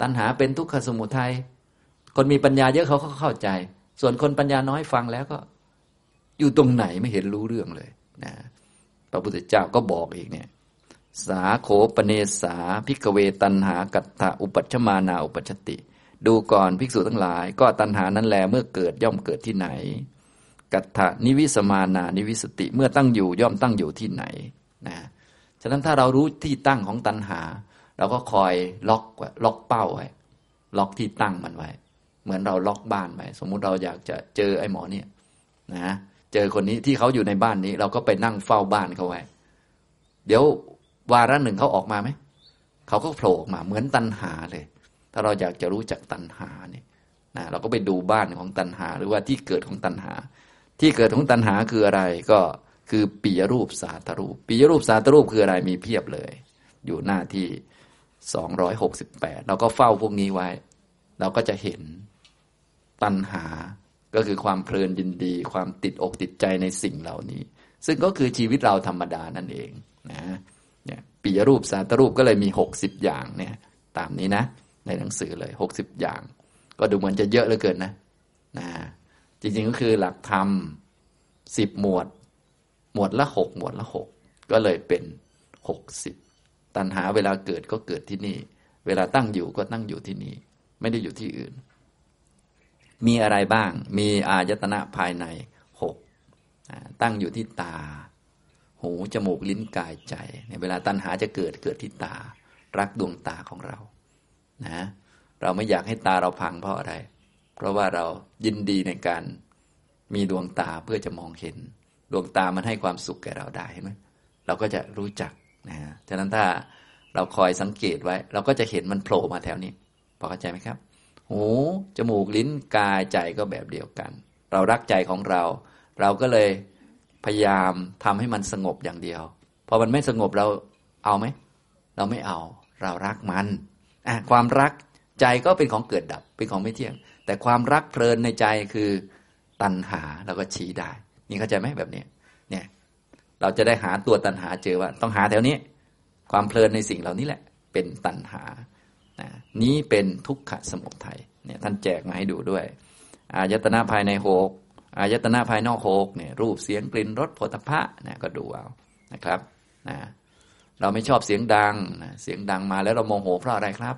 ตัณหาเป็นทุกขสมุทัยคนมีปัญญาเยอะเขาก็เข้าใจ ส่วนคนปัญญาน้อยฟังแล้วก็ อยู่ตรงไหนไม่เห็นรู้เรื่องเลยนะพระพุทธเจ้าก็บอกอีกเนี่ย สาโข ปะเนสา ภิกขะเวตัณหากัตถะอุปปัชชะมานาอุปปัชชะติ ดูก่อนภิกษุทั้งหลาย ก็ตัณหานั้นแลเมื่อเกิดย่อมเกิดที่ไหน กัตถะนิวิสะมานานิวิสะติ เมื่อตั้งอยู่ย่อมตั้งอยู่ที่ไหนนะฉะนั้นถ้าเรารู้ที่ตั้งของตัณหา เราก็คอยล็อกล็อกเป้าไว้ล็อกที่ตั้งมันไว้ เหมือนเราล็อกบ้านไว้สมมุติเราอยากจะเจอไอ้หมอเนี่ยนะเจอคนนี้ที่เขาอยู่ในบ้านนี้ เราก็ไปนั่งเฝ้าบ้านเขาไว้ เดี๋ยววาระหนึ่งเขาออกมาไหมเขาก็โผล่ออกมาเหมือนตันหาเลย ถ้าเราอยากจะรู้จักตันหาเนี่ยนะเราก็ไปดูบ้านของตันหา หรือว่าที่เกิดของตันหา ที่เกิดของตันหาคืออะไรก็คือปียรูปสาตรูปปียรูปสาตรูปคืออะไรมีเพียบเลย อยู่หน้าที่สองร้อยหกสิบแปดเราก็เฝ้าพวกนี้ไว้ เราก็จะเห็นตันหาก็คือความเพลินยินดี ความติดอกติดใจในสิ่งเหล่านี้ ซึ่งก็คือชีวิตเราธรรมดานั่นเองนะเนี่ยปียรูปสาตรูปก็เลยมีหกสิบอย่างเนี่ยตามนี้นะ ในหนังสือเลยหกสิบอย่าง ก็ดูเหมือนจะเยอะเหลือเกินนะนะ จริงๆก็คือหลักธรรมสิบหมวด หมวดละหกหมวดละหกก็เลยเป็นหกสิบตัณหาเวลาเกิดก็เกิดที่นี่ เวลาตั้งอยู่ก็ตั้งอยู่ที่นี่ ไม่ได้อยู่ที่อื่น มีอะไรบ้าง มีอายตนะภายในหกตั้งอยู่ที่ตา หู จมูก ลิ้น กาย ใจในเวลาตัณหาจะเกิดเกิดที่ตา รักดวงตาของเรา นะ เราไม่อยากให้ตาเราพังเพราะอะไร เพราะว่าเรายินดีในการมีดวงตาเพื่อจะมองเห็น ดวงตามันให้ความสุขแก่เราได้เห็นไหมเราก็จะรู้จักนะฮะฉะนั้นถ้าเราคอยสังเกตไว้ เราก็จะเห็นมันโผล่มาแถวนี้พอเข้าใจไหมครับ หูจมูกลิ้นกายใจก็แบบเดียวกัน เรารักใจของเรา เราก็เลยพยายามทำให้มันสงบอย่างเดียวพอมันไม่สงบเราเอาไหมเราไม่เอา เรารักมันอะความรักใจก็เป็นของเกิดดับเป็นของไม่เที่ยง แต่ความรักเพลินในใจคือตัณหาเราก็ชี้ได้ นี่เข้าใจไหมแบบนี้เนี่ยเราจะได้หาตัวตัณหาเจอว่า ต้องหาแถวนี้ ความเพลินในสิ่งเหล่านี้แหละ เป็นตัณหานะนี้เป็นทุกขสมุทัยเนี่ยท่านแจกมาให้ดูด้วย อายตนะภายในหกอายตนะภายนอกหกเนี่ยรูปเสียงกลิ่นรสผลิภัณฑ์นะก็ดูเอานะครับนะเราไม่ชอบเสียงดังนะเสียงดังมาแล้วเราโมโหเพราะอะไรครับ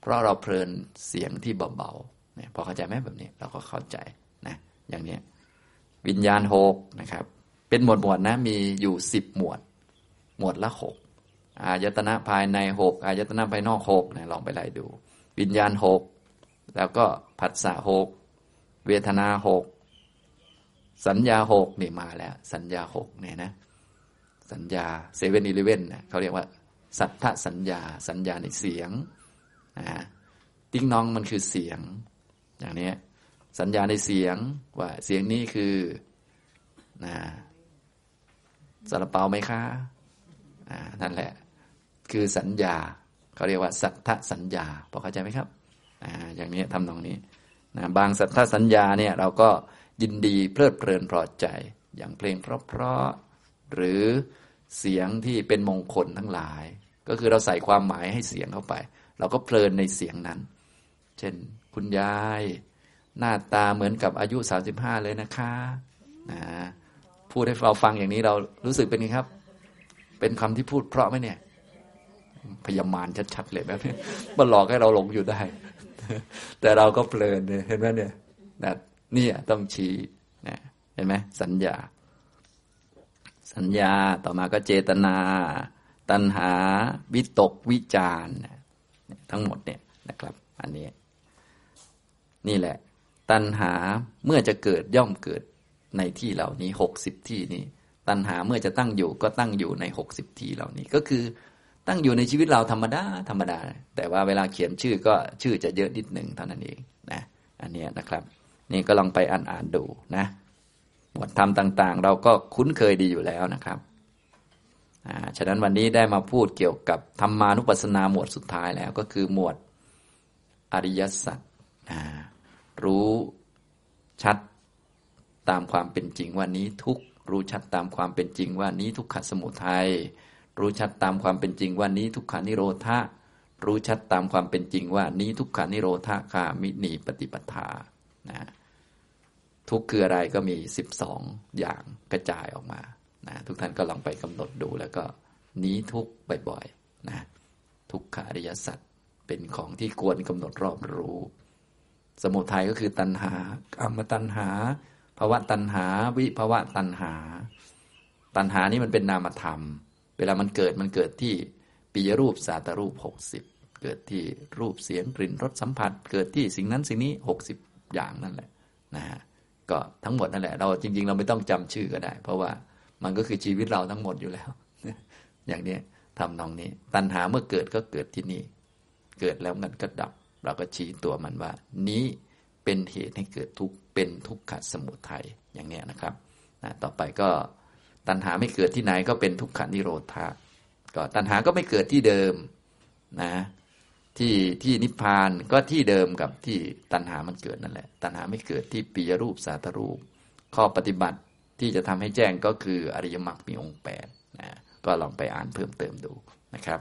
เพราะเราเพลินเสียงที่เบาๆ เนี่ยพอเข้าใจไหมแบบนี้เราก็เข้าใจนะอย่างนี้วิญญาณหกนะครับ เป็นหมวดหมวดนะมีอยู่สิบหมวด หมวดละหกอายตนะภายในหกอายตนะภายนอกหกนะลองไปไล่ดู วิญญาณหกแล้วก็ผัสสะหกเวทนาหกสัญญาหกนี่มาแล้ว สัญญาหกเนี่ยนะสัญญาเซเว่นอีเลเว่นเขาเรียกว่า สัทธสัญญา สัญญาในเสียงนะติ้งน้องมันคือเสียง อย่างนี้สัญญาในเสียงว่าเสียงนี้คือนะสารเปาไหมคะนั่นแหละ คือสัญญาเขาเรียกว่า สัทธสัญญาพอเข้าใจไหมครับออย่างนี้ทำตรงนี้นะบางสัทธสัญญาเนี่ยเราก็ยินดีเพลิดเพลินพอใจ อย่างเพลงเพราะๆหรือเสียงที่เป็นมงคลทั้งหลาย ก็คือเราใส่ความหมายให้เสียงเข้าไป เราก็เพลินในเสียงนั้น เช่น คุณยาย หน้าตาเหมือนกับอายุสาสิบห้าเลยนะคะนะพูดให้เราฟังอย่างนี้เรารู้สึกเป็นไงครับ เป็นคำที่พูดเพราะไหมเนี่ยพยามารชัดๆเลยแบบนี้มันหลอกให้เราหลงอยู่ได้ แต่เราก็เพลินเนี่ยเห็นไหมเนี่ยนะนี่ต้องชี้นะเห็นไหมสัญญา สัญญาต่อมาก็เจตนา ตัณหา วิตกวิจารทั้งหมดเนี่ยนะครับ อันนี้ นี่แหละ ตัณหาเมื่อจะเกิดย่อมเกิดในที่เหล่านี้หกสิบที่นี้ ตัณหาเมื่อจะตั้งอยู่ก็ตั้งอยู่ในหกสิบที่เหล่านี้ก็คือตั้งอยู่ในชีวิตเราธรรมดาธรรมดา แต่ว่าเวลาเขียนชื่อก็ชื่อจะเยอะนิดหนึ่งเท่านั้นเองนะอันนี้นะครับ นี่ก็ลองไปอ่านอ่านดูนะหมวดธรรมต่าง ๆ เราก็คุ้นเคยดีอยู่แล้วนะครับอ่าฉะนั้นวันนี้ได้มาพูดเกี่ยวกับธรรมานุปัสสนาหมวดสุดท้ายแล้วก็คือหมวดอริยสัจอ่า รู้ชัดตามความเป็นจริงว่านี้ทุกรู้ชัดตามความเป็นจริงว่านี้ทุกขสมุทัยรู้ชัดตามความเป็นจริงว่านี้ทุกขานิโรธารู้ชัดตามความเป็นจริงว่านี้ทุกขานิโรธาคามินีปฏิปทานะทุกคืออะไรก็มีสิบสองอย่างกระจายออกมานะทุกท่านก็ลองไปกำหนดดูแล้วก็นี้ทุกบ่อยๆนะทุกขาริยสัจเป็นของที่ควรกำหนดรอบรู้ สมุทัยก็คือตัณหากรรมตัณหาภาวะตัณหา วิภาวะตัณหา ตัณหานี่มันเป็นนามธรรม เวลามันเกิดมันเกิดที่ปิยรูปสาตรูปหกสิบเกิดที่รูปเสียงกลิ่นรสสัมผัส เกิดที่สิ่งนั้นสิ่งนี้หกสิบอย่างนั่นแหละนะฮะก็ทั้งหมดนั่นแหละ เราจริง ๆ เราไม่ต้องจำชื่อก็ได้ เพราะว่ามันก็คือชีวิตเราทั้งหมดอยู่แล้ว อย่างนี้ทำนองนี้ ตัณหาเมื่อเกิดก็เกิดที่นี่ เกิดแล้วมันก็ดับ เราก็ชี้ตัวมันว่า นี้เป็นเหตุให้เกิดทุกข์เป็นทุกขสมุทัยอย่างนี้นะครับนะต่อไปก็ตัณหาไม่เกิดที่ไหนก็เป็นทุกขานิโรธาก็ตัณหาก็ไม่เกิดที่เดิมนะที่ที่นิพพานก็ที่เดิมกับที่ตัณหามันเกิดนั่นแหละ ตัณหาไม่เกิดที่ปิยรูปสาตรูป ข้อปฏิบัติที่จะทำให้แจ้งก็คืออริยมรรคมีองค์แปดนะก็ลองไปอ่านเพิ่มเติมดูนะครับ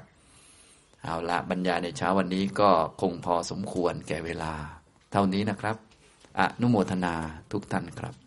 เอาละบรรยายในเช้าวันนี้ก็คงพอสมควรแก่เวลา เท่านี้นะครับ อนุโมทนาทุกท่านครับ